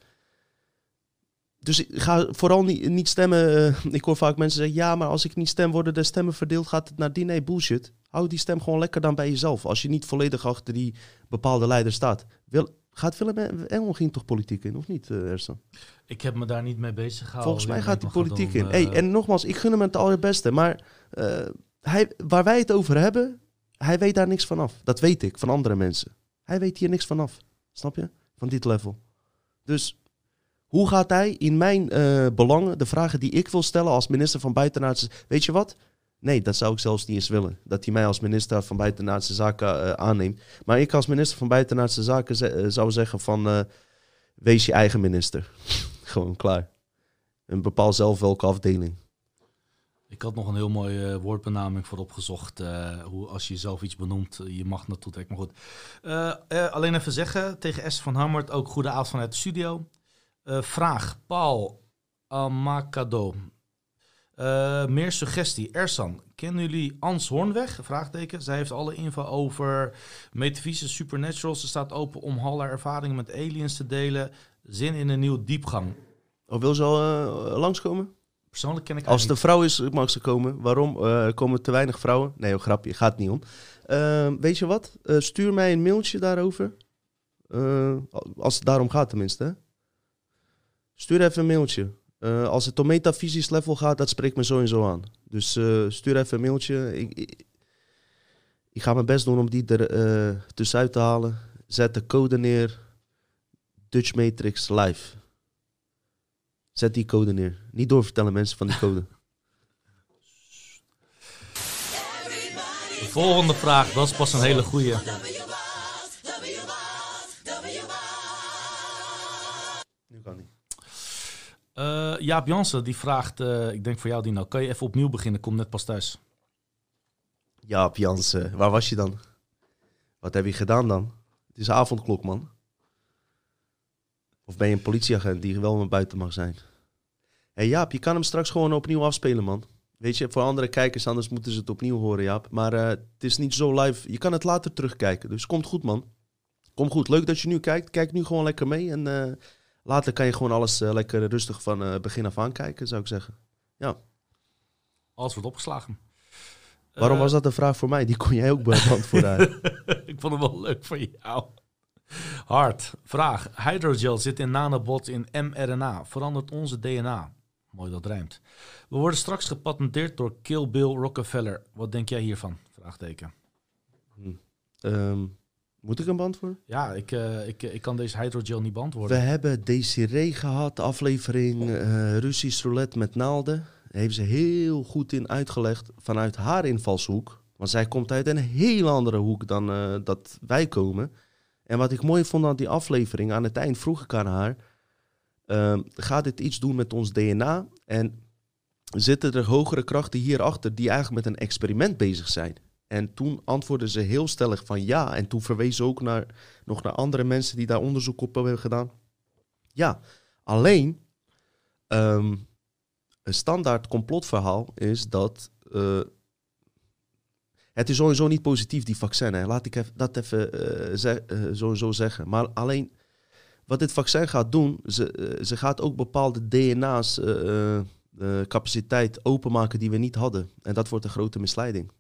A: Dus ik ga vooral niet, niet stemmen. eh, ik hoor vaak mensen zeggen, ja, maar als ik niet stem, worden de stemmen verdeeld, gaat het naar die. Nee, bullshit. Hou die stem gewoon lekker dan bij jezelf. Als je niet volledig achter die bepaalde leider staat. Wil, gaat Willem Engel ging toch politiek in, of niet, uh, Ersan?
B: Ik heb me daar niet mee bezig gehouden.
A: Volgens mij gaat hij politiek in.
B: eh,
A: Hey, en nogmaals, ik gun hem het allerbeste. Maar eh, hij, waar wij het over hebben, hij weet daar niks van af. Dat weet ik, van andere mensen. Hij weet hier niks van af. Snap je? Van dit level. Dus hoe gaat hij in mijn eh, belangen, de vragen die ik wil stellen als minister van Buitenaardse... Weet je wat? Nee, dat zou ik zelfs niet eens willen. Dat hij mij als minister van Buitenaardse Zaken eh, aanneemt. Maar ik als minister van Buitenaardse Zaken eh, zou zeggen van... wees je eigen minister. [LAUGHS] Gewoon klaar. En bepaal zelf welke afdeling.
B: Ik had nog een heel mooie woordbenaming voor opgezocht. hoe als je jezelf iets benoemt, je mag naartoe trekken. Maar goed. Alleen even zeggen tegen Esther van Hammert, ook goede avond vanuit de studio. Eh, vraag, Paul Amakado. Eh, meer suggestie. Ersan, kennen jullie Ans Hoornweg? Vraagteken. Zij heeft alle info over metafysische supernaturals. Ze staat open om al haar ervaringen met aliens te delen. Zin in een nieuwe diepgang.
A: Of wil ze al eh, langskomen?
B: Persoonlijk ken ik
A: Als het een vrouw is, mag ze komen. Waarom? Er komen te weinig vrouwen. Nee, een grapje. Gaat niet om. Eh, weet je wat? Stuur mij een mailtje daarover. Als het daarom gaat tenminste. Stuur even een mailtje. Eh, als het om metafysisch level gaat, dat spreekt me sowieso aan. Dus eh, stuur even een mailtje. Ik, ik, ik ga mijn best doen om die er eh, tussenuit te halen. Zet de code neer. Dutch Matrix live. Zet die code neer. Niet doorvertellen mensen van die code. [LAUGHS]
B: De volgende vraag, dat is pas een hele goeie. Eh Jaap Jansen die vraagt, eh, ik denk voor jou Dino, kan je even opnieuw beginnen? Kom net pas thuis.
A: Jaap Jansen, waar was je dan? Wat heb je gedaan dan? Het is avondklok, man. Of ben je een politieagent die wel maar buiten mag zijn? Hé hey Jaap, je kan hem straks gewoon opnieuw afspelen, man. Weet je, voor andere kijkers, anders moeten ze het opnieuw horen, Jaap. Maar eh, het is niet zo live. Je kan het later terugkijken, dus komt goed, man. Kom goed. Leuk dat je nu kijkt. Kijk nu gewoon lekker mee. En later kan je gewoon alles eh, lekker rustig van eh, begin af aan kijken, zou ik zeggen.
B: Alles wordt opgeslagen.
A: Waarom
B: Eh,
A: was dat een vraag voor mij? Die kon jij ook [LAUGHS] beantwoorden.
B: ik vond het wel leuk voor jou. Hard. Vraag. Hydrogel zit in nanobots in mRNA. Verandert onze DNA? Mooi dat rijmt. We worden straks gepatenteerd door Kill Bill Rockefeller. Wat denk jij hiervan? Vraagteken.
A: Ehm, moet ik hem beantwoorden?
B: Ja, ik, eh, ik, ik kan deze hydrogel niet beantwoorden.
A: We hebben Desiree gehad, aflevering eh Russisch roulette met naalden. Daar heeft ze heel goed in uitgelegd vanuit haar invalshoek. Want zij komt uit een heel andere hoek dan eh, dat wij komen. En wat ik mooi vond aan die aflevering, aan het eind vroeg ik aan haar... ehm, gaat dit iets doen met ons DNA? En zitten er hogere krachten hierachter die eigenlijk met een experiment bezig zijn? En toen antwoordde ze heel stellig van ja. En toen verwees ze ook naar, nog naar andere mensen die daar onderzoek op hebben gedaan. Ja, alleen ehm, een standaard complotverhaal is dat. eh, het is sowieso niet positief, die vaccin. Hè. Laat ik dat even eh, ze- eh, sowieso zeggen. Maar alleen wat dit vaccin gaat doen, ze, ze gaat ook bepaalde DNA's capaciteit openmaken die we niet hadden. En dat wordt een grote misleiding.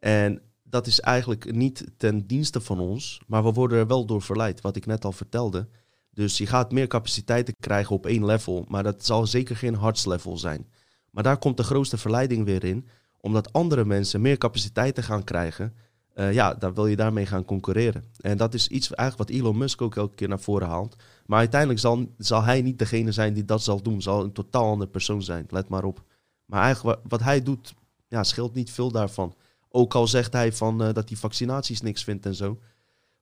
A: En dat is eigenlijk niet ten dienste van ons, maar we worden er wel door verleid, wat ik net al vertelde. Dus je gaat meer capaciteiten krijgen op één level, maar dat zal zeker geen hartslevel zijn. Maar daar komt de grootste verleiding weer in, omdat andere mensen meer capaciteiten gaan krijgen. eh, ja, dan wil je daarmee gaan concurreren. En dat is iets eigenlijk wat Elon Musk ook elke keer naar voren haalt. Maar uiteindelijk zal, zal hij niet degene zijn die dat zal doen. Zal een totaal andere persoon zijn, let maar op. Maar eigenlijk wa- wat hij doet, ja, scheelt niet veel daarvan. Ook al zegt hij van, eh, dat hij vaccinaties niks vindt en zo.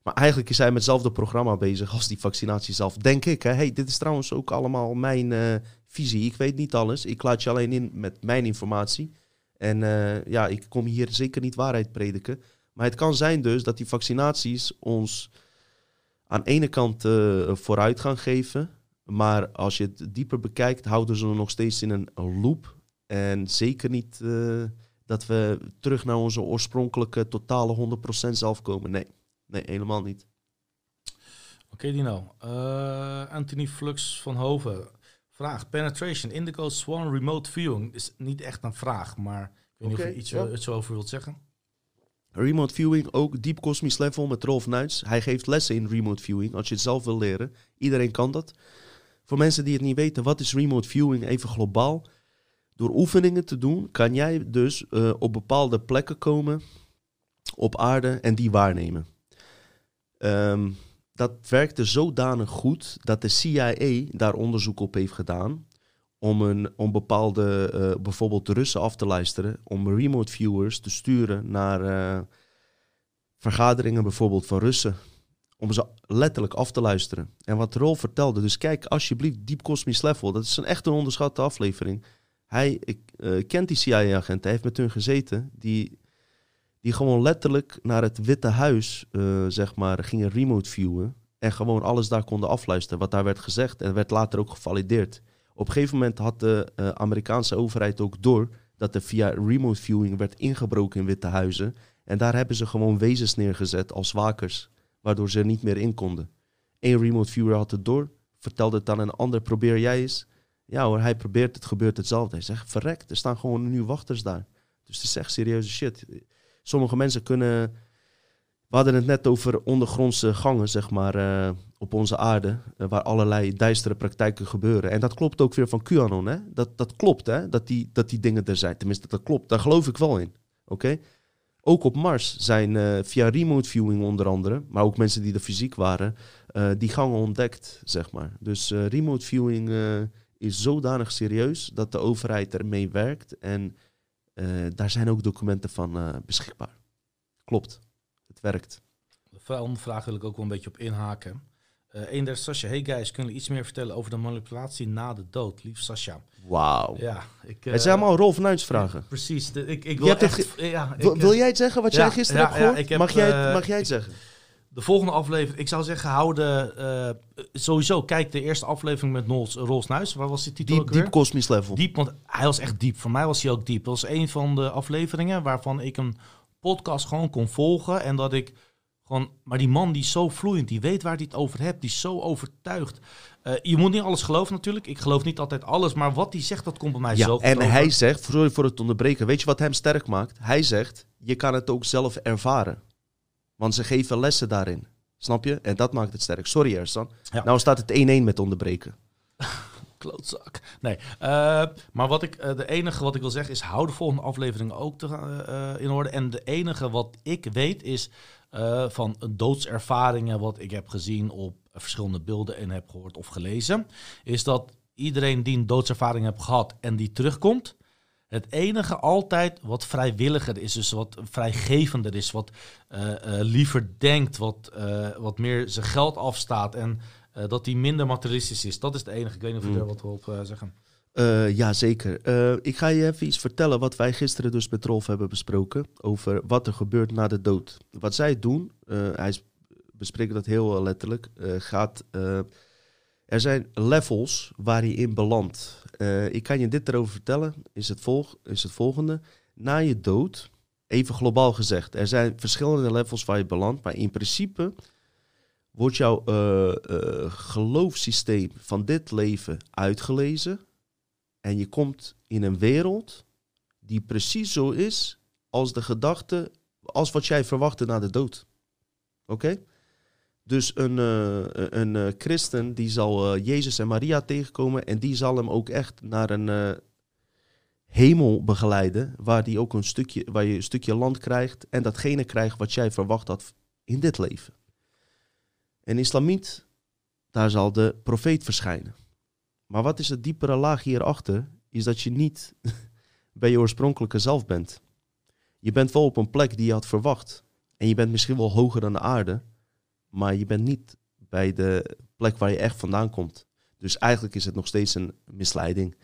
A: Maar eigenlijk is hij met hetzelfde programma bezig als die vaccinatie zelf. Denk ik. Hè? Hey, dit is trouwens ook allemaal mijn eh, visie. Ik weet niet alles. Ik laat je alleen in met mijn informatie. En eh, ja, ik kom hier zeker niet waarheid prediken. Maar het kan zijn dus dat die vaccinaties ons aan de ene kant vooruit gaan geven. Maar als je het dieper bekijkt, houden ze nog steeds in een loop. En zeker niet dat we terug naar onze oorspronkelijke totale 100% zelf komen. Nee, nee helemaal niet.
B: Oké, Dino. Eh, Anthony Flux van Hoven. Vraag. Penetration, Indigo Swan Remote Viewing. Is niet echt een vraag, maar ik weet niet of je iets
A: ja.
B: eh, zo over wilt zeggen.
A: Remote viewing, ook diep kosmisch level met Rolf Nuits. Hij geeft lessen in remote viewing, als je het zelf wil leren. Iedereen kan dat. Voor mensen die het niet weten, wat is remote viewing even globaal? Door oefeningen te doen, kan jij dus eh, op bepaalde plekken komen op aarde en die waarnemen. Ehm, dat werkte zodanig goed dat de CIA daar onderzoek op heeft gedaan. Om, een, om bepaalde, eh, bijvoorbeeld Russen af te luisteren. Om remote viewers te sturen naar eh, vergaderingen bijvoorbeeld van Russen. Om ze letterlijk af te luisteren. En wat Rolf vertelde, dus kijk alsjeblieft Deep Cosmic Level. Dat is een echt een onderschatte aflevering. Hij eh, kent die CIA-agent, hij heeft met hun gezeten. Die, die gewoon letterlijk naar het Witte Huis, eh, zeg maar, gingen remote viewen. En gewoon alles daar konden afluisteren, wat daar werd gezegd. En werd later ook gevalideerd. Op een gegeven moment had de eh, Amerikaanse overheid ook door dat er via remote viewing werd ingebroken in Witte Huizen. En daar hebben ze gewoon wezens neergezet als wakers, waardoor ze er niet meer in konden. Eén remote viewer had het door, vertelde het aan een ander, probeer jij eens. Ja hoor, hij probeert het, gebeurt hetzelfde. Hij zegt, verrek, er staan gewoon nu wachters daar. Dus het is echt serieuze shit. Sommige mensen kunnen... We hadden het net over ondergrondse gangen, zeg maar, eh, op onze aarde. eh, waar allerlei duistere praktijken gebeuren. En dat klopt ook weer van QAnon, hè? Dat, dat klopt, hè? Dat die, dat die dingen er zijn. Tenminste, dat klopt. Daar geloof ik wel in. Oké? Ook op Mars zijn eh, via remote viewing onder andere, maar ook mensen die er fysiek waren, die gangen ontdekt, zeg maar. Dus remote viewing is zodanig serieus dat de overheid ermee werkt. En eh, daar zijn ook documenten van eh, beschikbaar. Klopt, het werkt.
B: De volgende vraag wil ik ook wel een beetje op inhaken. Eh een der Sascha, hey guys, kunnen jullie iets meer vertellen over de manipulatie na de dood? Lief Sascha.
A: Wauw.
B: Ja, ik...
A: het zijn
B: eh,
A: allemaal Rolf Nuits vragen.
B: Precies. de- ik, ik wil
A: het
B: echt... ja, ik,
A: Wil,
B: eh,
A: wil jij het zeggen wat
B: ja,
A: jij gisteren hebt gehoord?
B: heb,
A: mag, jij, het-
B: eh,
A: mag jij het zeggen?
B: De volgende aflevering, ik zou zeggen, hou de... eh, sowieso, kijk de eerste aflevering met Nols, Rolls Nuis. Waar was die titel
A: Diep, diep kosmisch level.
B: Diep, want hij was echt diep. Voor mij was hij ook diep. Dat was een van de afleveringen waarvan ik een podcast gewoon kon volgen. En dat ik gewoon... Maar die man die is zo vloeiend, die weet waar hij het over hebt. Die is zo overtuigd. Eh, je moet niet alles geloven natuurlijk. Ik geloof niet altijd alles. Maar wat hij zegt, dat komt bij mij zo goed
A: en
B: over.
A: hij zegt, sorry voor het onderbreken, weet je wat hem sterk maakt? Hij zegt, je kan het ook zelf ervaren. Want ze geven lessen daarin. Snap je? En dat maakt het sterk. Sorry Ersan.
B: Ja.
A: Nou staat het 1-1 met onderbreken. [LAUGHS]
B: Klootzak. Nee, eh, maar wat ik, eh, de enige wat ik wil zeggen is, hou de volgende aflevering ook te, eh, in orde. En de enige wat ik weet is van doodservaringen wat ik heb gezien op verschillende beelden en heb gehoord of gelezen, is dat iedereen die een doodservaring heeft gehad en die terugkomt, het enige altijd wat vrijwilliger is, dus wat vrijgevender is, wat eh, eh, liever denkt, wat, eh, wat meer zijn geld afstaat en dat die minder materialistisch is. Dat is het enige. Ik weet niet of je
A: Mm.
B: daar wat op zeggen.
A: Eh ja, zeker. Ik ga je even iets vertellen wat wij gisteren dus met Rolf hebben besproken. Over wat er gebeurt na de dood. Wat zij doen, hij bespreekt dat heel letterlijk, gaat... er zijn levels waar je in belandt. Eh, ik kan je dit erover vertellen, is het, volg, is het volgende. Na je dood, even globaal gezegd, er zijn verschillende levels waar je belandt. Maar in principe wordt jouw eh, geloofssysteem van dit leven uitgelezen. En je komt in een wereld die precies zo is als de gedachte, als wat jij verwachtte na de dood. Oké? Dus een, eh, een eh, christen die zal eh, Jezus en Maria tegenkomen en die zal hem ook echt naar een hemel begeleiden, waar, die ook een stukje, waar je een stukje land krijgt en datgene krijgt wat jij verwacht had in dit leven. Een islamiet, daar zal de profeet verschijnen. Maar wat is het diepere laag hierachter? Is dat je niet [LAUGHS] bij je oorspronkelijke zelf bent. Je bent wel op een plek die je had verwacht. En je bent misschien wel hoger dan de aarde. Maar je bent niet bij de plek waar je echt vandaan komt. Dus eigenlijk is het nog steeds een misleiding.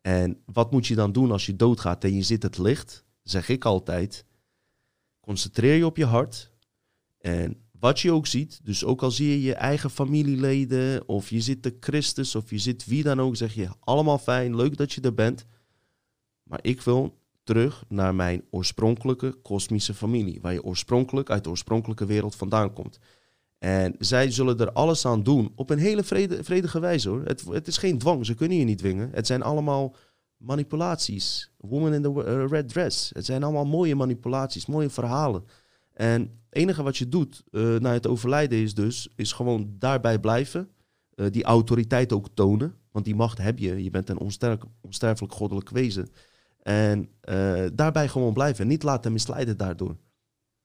A: En wat moet je dan doen als je doodgaat en je zit het licht? Zeg ik altijd. Concentreer je op je hart. En wat je ook ziet, dus ook al zie je je eigen familieleden, of je zit de Christus, of je zit wie dan ook, zeg je allemaal fijn, leuk dat je er bent. Maar ik wil terug naar mijn oorspronkelijke kosmische familie, waar je oorspronkelijk uit de oorspronkelijke wereld vandaan komt. En zij zullen er alles aan doen, op een hele vrede, vredige wijze hoor. Het, het is geen dwang, ze kunnen je niet dwingen. Het zijn allemaal manipulaties. Woman in the uh, red dress. Het zijn allemaal mooie manipulaties, mooie verhalen. En het enige wat je doet uh, na het overlijden is dus, is gewoon daarbij blijven. Uh, die autoriteit ook tonen. Want die macht heb je. Je bent een onsterf, onsterfelijk goddelijk wezen. En daarbij gewoon blijven. Niet laten misleiden daardoor.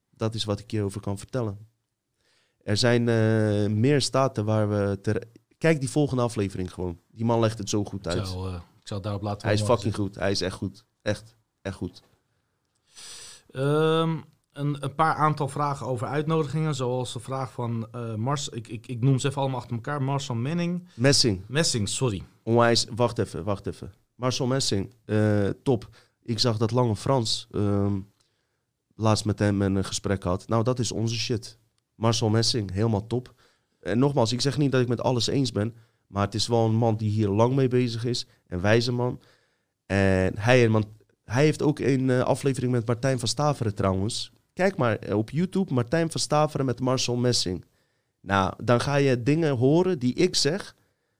A: Dat is wat ik hierover kan vertellen. Er zijn uh, meer staten waar we... Ter... Kijk die volgende aflevering gewoon. Die man legt het zo goed uit.
B: Ik zou, uh, ik daarop laten
A: Hij is fucking goed. Hij is echt goed. Echt. Echt goed.
B: Um, een, een, paar aantal vragen over uitnodigingen. Zoals de vraag van uh, Mars. Ik, ik, ik noem ze even allemaal achter elkaar. Marcel Menning.
A: Messing.
B: Messing, sorry.
A: Onwijs. Wacht even, wacht even. Marcel Messing. Top. Ik zag dat Lange Frans um, laatst met hem een gesprek had. Nou, dat is onze shit. Marcel Messing, helemaal top. En nogmaals, ik zeg niet dat ik met alles eens ben. Maar het is wel een man die hier lang mee bezig is. Een wijze man. En hij, en man, hij heeft ook een uh, aflevering met Martijn van Staveren trouwens. Kijk maar op YouTube, Martijn van Staveren met Marcel Messing. Nou, dan ga je dingen horen die ik zeg.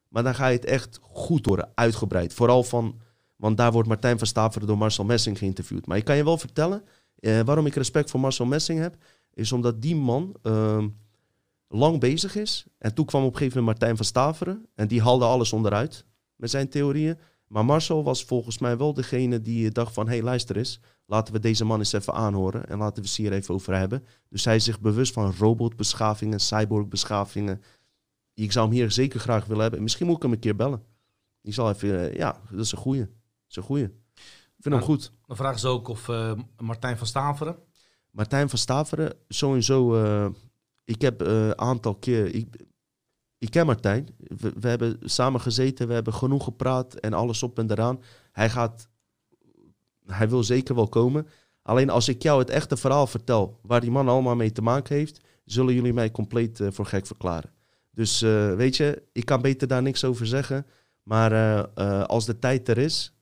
A: Maar dan ga je het echt goed horen, uitgebreid. Vooral van, want daar wordt Martijn van Staveren door Marcel Messing geïnterviewd. Maar ik kan je wel vertellen, uh, waarom ik respect voor Marcel Messing heb. Is omdat die man uh, lang bezig is. En toen kwam op een gegeven moment Martijn van Staveren. En die haalde alles onderuit met zijn theorieën. Maar Marcel was volgens mij wel degene die dacht van... hé, hey, luister eens, laten we deze man eens even aanhoren... en laten we het hier even over hebben. Dus hij is zich bewust van robotbeschavingen, cyborgbeschavingen. Ik zou hem hier zeker graag willen hebben. Misschien moet ik hem een keer bellen. Die zal even, eh, ja, dat is een goeie. Dat is een goeie. Ik vind hem
B: Nou,
A: goed.
B: Dan vragen ze ook of eh, Martijn van Staveren.
A: Martijn van Staveren, sowieso. eh ik heb een aantal keer. Ik, ik ken Martijn. We, hebben samen gezeten, we hebben genoeg gepraat en alles op en eraan. Hij gaat. Hij wil zeker wel komen. Alleen als ik jou het echte verhaal vertel, waar die man allemaal mee te maken heeft, zullen jullie mij compleet eh, voor gek verklaren. Dus eh, weet je, ik kan beter daar niks over zeggen. Maar eh, eh, als de tijd er is,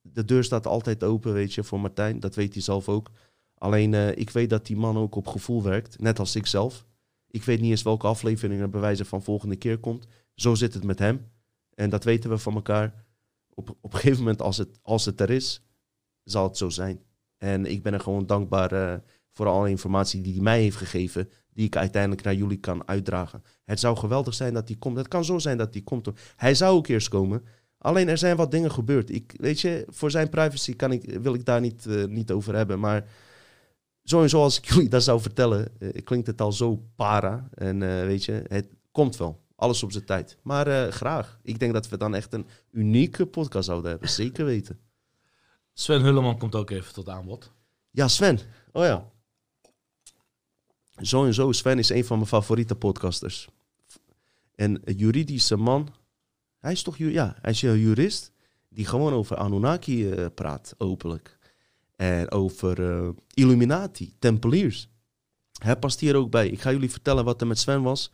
A: de deur staat altijd open, weet je, voor Martijn. Dat weet hij zelf ook. Alleen eh, ik weet dat die man ook op gevoel werkt, net als ik zelf. Ik weet niet eens welke aflevering er bij wijze van volgende keer komt. Zo zit het met hem. En dat weten we van elkaar. Op, op een [LAUGHS] gegeven moment, als het, als het er is, zal het zo zijn. En ik ben er gewoon dankbaar eh, voor alle informatie die hij mij heeft gegeven, die ik uiteindelijk naar jullie kan uitdragen. Het zou geweldig zijn dat hij komt. Het kan zo zijn dat hij komt. Hij zou ook eerst komen. Alleen er zijn wat dingen gebeurd. Ik, weet je, voor zijn privacy kan ik, wil ik daar niet, eh, niet over hebben. Maar zo en zo als ik [LAUGHS] jullie dat zou vertellen, eh, klinkt het al zo para. En eh, weet je, het komt wel. Alles op zijn tijd. Maar eh, graag. Ik denk dat we dan echt een unieke podcast zouden hebben. Zeker weten.
B: Sven Hulleman komt ook even tot aanbod.
A: Ja, Sven. Oh ja. Zo en zo. Sven is een van mijn favoriete podcasters. En een juridische man. Hij is toch ja, hij is een jurist die gewoon over Anunnaki praat, openlijk. En over eh, Illuminati, Tempeliers. Hij past hier ook bij. Ik ga jullie vertellen wat er met Sven was.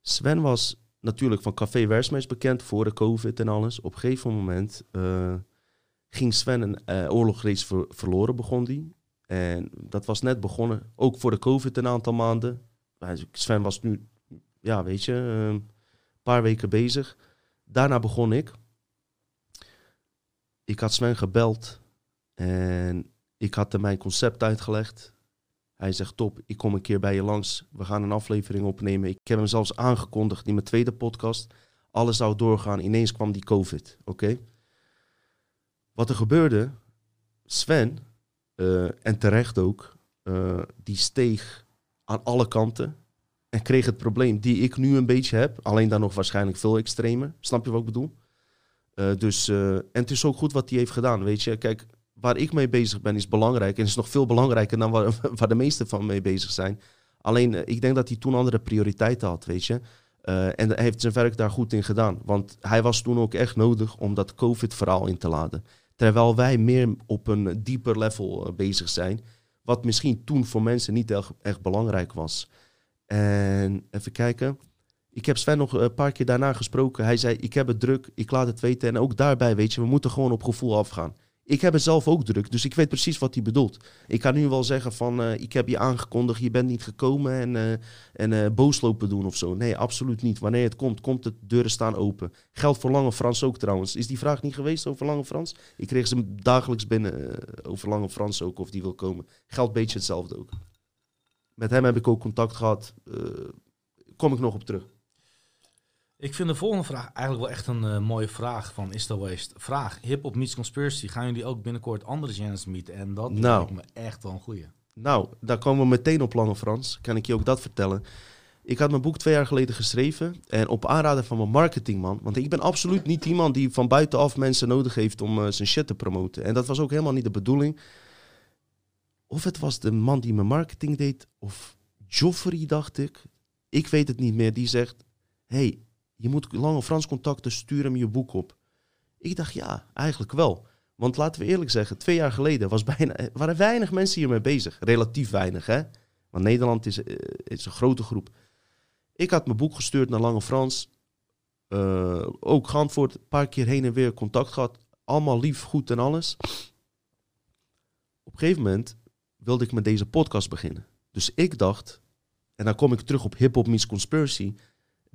A: Sven was natuurlijk van Café Wersmees bekend voor de COVID en alles. Op een gegeven moment eh, ging Sven een eh, oorlogsrace ver- verloren, begon die. En dat was net begonnen, ook voor de COVID een aantal maanden. Sven was nu, ja, weet je, eh, een paar weken bezig. Daarna begon ik. Ik had Sven gebeld en ik had hem mijn concept uitgelegd. Hij zegt, top, ik kom een keer bij je langs. We gaan een aflevering opnemen. Ik heb hem zelfs aangekondigd in mijn tweede podcast. Alles zou doorgaan. Ineens kwam die COVID, oké? Wat er gebeurde, Sven, eh, en terecht ook, eh, die steeg aan alle kanten. En kreeg het probleem die ik nu een beetje heb. Alleen dan nog waarschijnlijk veel extremer. Snap je wat ik bedoel? Eh, dus, en het is ook goed wat hij heeft gedaan. Weet je, kijk, waar ik mee bezig ben is belangrijk. En is nog veel belangrijker dan [LAUGHS] waar, de meesten van mee bezig zijn. Alleen, eh, ik denk dat hij toen andere prioriteiten had, weet je. Eh, en hij heeft zijn werk daar goed in gedaan. Want hij was toen ook echt nodig om dat COVID-verhaal in te laden. Terwijl wij meer op een dieper level eh, bezig zijn. Wat misschien toen voor mensen niet echt, echt belangrijk was. En even kijken. Ik heb Sven nog een paar keer daarna gesproken. Hij zei, ik heb het druk, ik laat het weten. En ook daarbij, weet je, we moeten gewoon op gevoel afgaan. Ik heb het zelf ook druk, dus ik weet precies wat hij bedoelt. Ik kan nu wel zeggen van, eh, ik heb je aangekondigd, je bent niet gekomen en, eh, en eh, boos lopen doen of zo. Nee, absoluut niet. Wanneer het komt, komt het, deuren staan open. Geldt voor Lange Frans ook trouwens. Is die vraag niet geweest over Lange Frans? Ik kreeg ze dagelijks binnen over Lange Frans ook, of die wil komen. Geldt beetje hetzelfde ook. Met hem heb ik ook contact gehad. Eh, kom ik nog op terug.
B: Ik vind de volgende vraag eigenlijk wel echt een eh, mooie vraag van Is Waste. Vraag, hip-hop meets conspiracy. Gaan jullie ook binnenkort andere genres meeten? En dat
A: Nou.
B: lijkt me echt wel een goeie.
A: Nou, daar komen we meteen op Lange Frans. Kan ik je ook dat vertellen? Ik had mijn boek twee jaar geleden geschreven. En op aanraden van mijn marketingman. Want ik ben absoluut niet iemand die van buitenaf mensen nodig heeft om eh, zijn shit te promoten. En dat was ook helemaal niet de bedoeling. Of het was de man die mijn marketing deed. Of Joffrey, dacht ik. Ik weet het niet meer. Die zegt: hey, je moet Lange Frans contacten, stuur hem je boek op. Ik dacht ja, eigenlijk wel. Want laten we eerlijk zeggen, twee jaar geleden was bijna, waren weinig mensen hiermee bezig. Relatief weinig, hè? Want Nederland is, eh, is een grote groep. Ik had mijn boek gestuurd naar Lange Frans. Eh, ook geantwoord, een paar keer heen en weer contact gehad. Allemaal lief, goed en alles. Op een gegeven moment wilde ik met deze podcast beginnen. Dus ik dacht, en dan kom ik terug op Hip Hop Meets Conspiracy.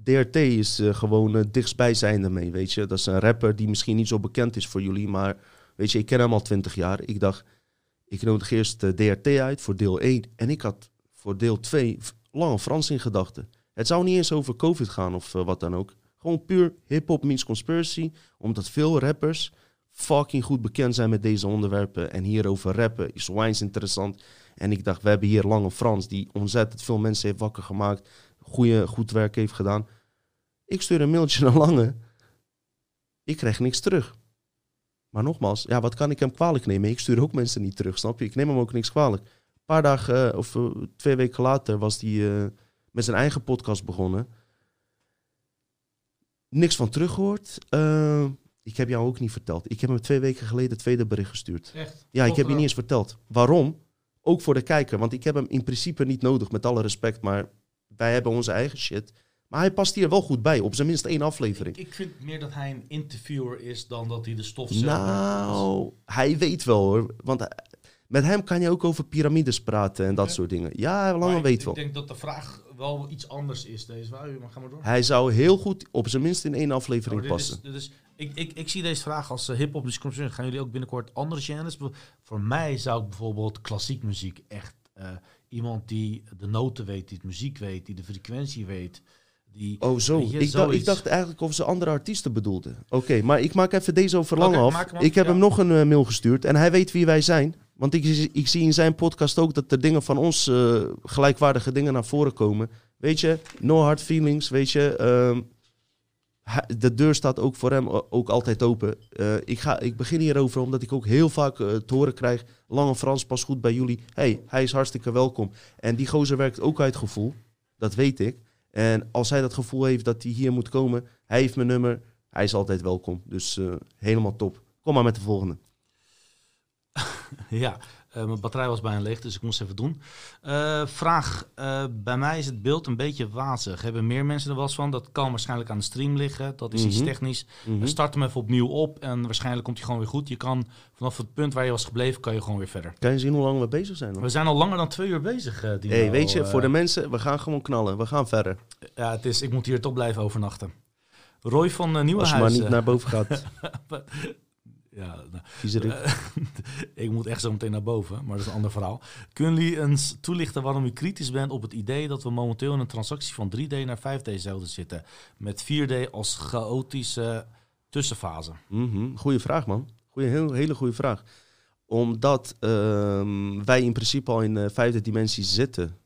A: DRT is eh, gewoon uh, dichtstbijzijnde mee, weet je. Dat is een rapper die misschien niet zo bekend is voor jullie, maar weet je, ik ken hem al twintig jaar. Ik dacht, ik nodig eerst uh, DRT uit voor deel 1 en ik had voor deel 2 Lange Frans in gedachten. Het zou niet eens over COVID gaan of wat dan ook. Gewoon puur hip-hop conspiracy, omdat veel rappers fucking goed bekend zijn met deze onderwerpen. En hierover rappen is onwijs interessant. En ik dacht, we hebben hier Lange Frans, die ontzettend veel mensen heeft wakker gemaakt. Goeie, goed werk heeft gedaan. Ik stuur een mailtje naar Lange. Ik krijg niks terug. Maar nogmaals, ja, wat kan ik hem kwalijk nemen? Ik stuur ook mensen niet terug, snap je? Ik neem hem ook niks kwalijk. Een paar dagen eh, of eh, twee weken later was hij eh, met zijn eigen podcast begonnen. Niks van teruggehoord. Eh, ik heb jou ook niet verteld. Ik heb hem twee weken geleden het tweede bericht gestuurd.
B: Echt?
A: Ja, ik heb je niet eens verteld. Waarom? Ook voor de kijker. Want ik heb hem in principe niet nodig, met alle respect. Maar wij hebben onze eigen shit. Maar hij past hier wel goed bij. Op zijn minst één aflevering.
B: Ik, ik vind meer dat hij een interviewer is dan dat hij de stof zelf...
A: Nou, hij weet wel hoor. Want eh, met hem kan je ook over piramides praten en dat
B: Ja.
A: soort dingen. Ja, Lange
B: ik-
A: weet
B: ik
A: wel.
B: denk dat de vraag wel iets anders is deze. Maar ga maar door.
A: Hij zou heel goed op zijn minst in één
B: Oh,
A: aflevering
B: is,
A: passen.
B: dit is, ik, ik, ik zie deze vraag als uh, hip-hop. Dus gaan jullie ook binnenkort andere genres? Voor mij zou ik bijvoorbeeld klassiek muziek echt eh, iemand die de noten weet, die het muziek weet, die de frequentie weet. Die,
A: Oh, zo.
B: Je,
A: ik, dacht, ik dacht eigenlijk of ze andere artiesten bedoelden. Oké, maar ik maak even deze over Lange
B: Oké,
A: af. Ik heb
B: ja.
A: hem nog een eh, mail gestuurd en hij weet wie wij zijn. Want ik, ik zie in zijn podcast ook dat er dingen van ons, eh, gelijkwaardige dingen naar voren komen. Weet je, no hard feelings, weet je. ehm, de deur staat ook voor hem ook altijd open. Eh, ik, ga, ik begin hierover omdat ik ook heel vaak eh, te horen krijg... Lange Frans pas goed bij jullie. hey, hij is hartstikke welkom. En die gozer werkt ook uit gevoel. Dat weet ik. En als hij dat gevoel heeft dat hij hier moet komen... hij heeft mijn nummer, hij is altijd welkom. Dus eh, helemaal top. Kom maar met de volgende. [LAUGHS]
B: Ja, mijn batterij was bijna leeg, dus ik moest even doen. Eh, vraag, eh, bij mij is het beeld een beetje wazig. Hebben meer mensen er wel eens van? Dat kan waarschijnlijk aan de stream liggen. Dat is iets
A: Mhm.
B: technisch.
A: Mhm.
B: Start hem even opnieuw op en waarschijnlijk komt hij gewoon weer goed. Je kan vanaf het punt waar je was gebleven, kan je gewoon weer verder.
A: Kan je zien hoe lang we bezig zijn?
B: We
A: hoor?
B: zijn al langer dan twee uur bezig, eh Dino.
A: hey, weet je,
B: Eh,
A: voor de mensen, we gaan gewoon knallen. We gaan verder.
B: Ja, het is, ik moet hier toch blijven overnachten. Roy van uh, Nieuwenhuizen.
A: Als je maar niet naar boven gaat. [LAUGHS]
B: Ja, nou. Eh, [LAUGHS] ik moet echt zo meteen naar boven, maar dat is een ander verhaal. Kunnen jullie eens toelichten waarom u kritisch bent op het idee dat we momenteel in een transactie van 3D naar 5D zouden zitten? Met 4D als chaotische tussenfase.
A: Mhm, Goeie vraag, man. Goeie, heel, hele goede vraag. Omdat ehm, wij in principe al in de vijfde dimensie zitten.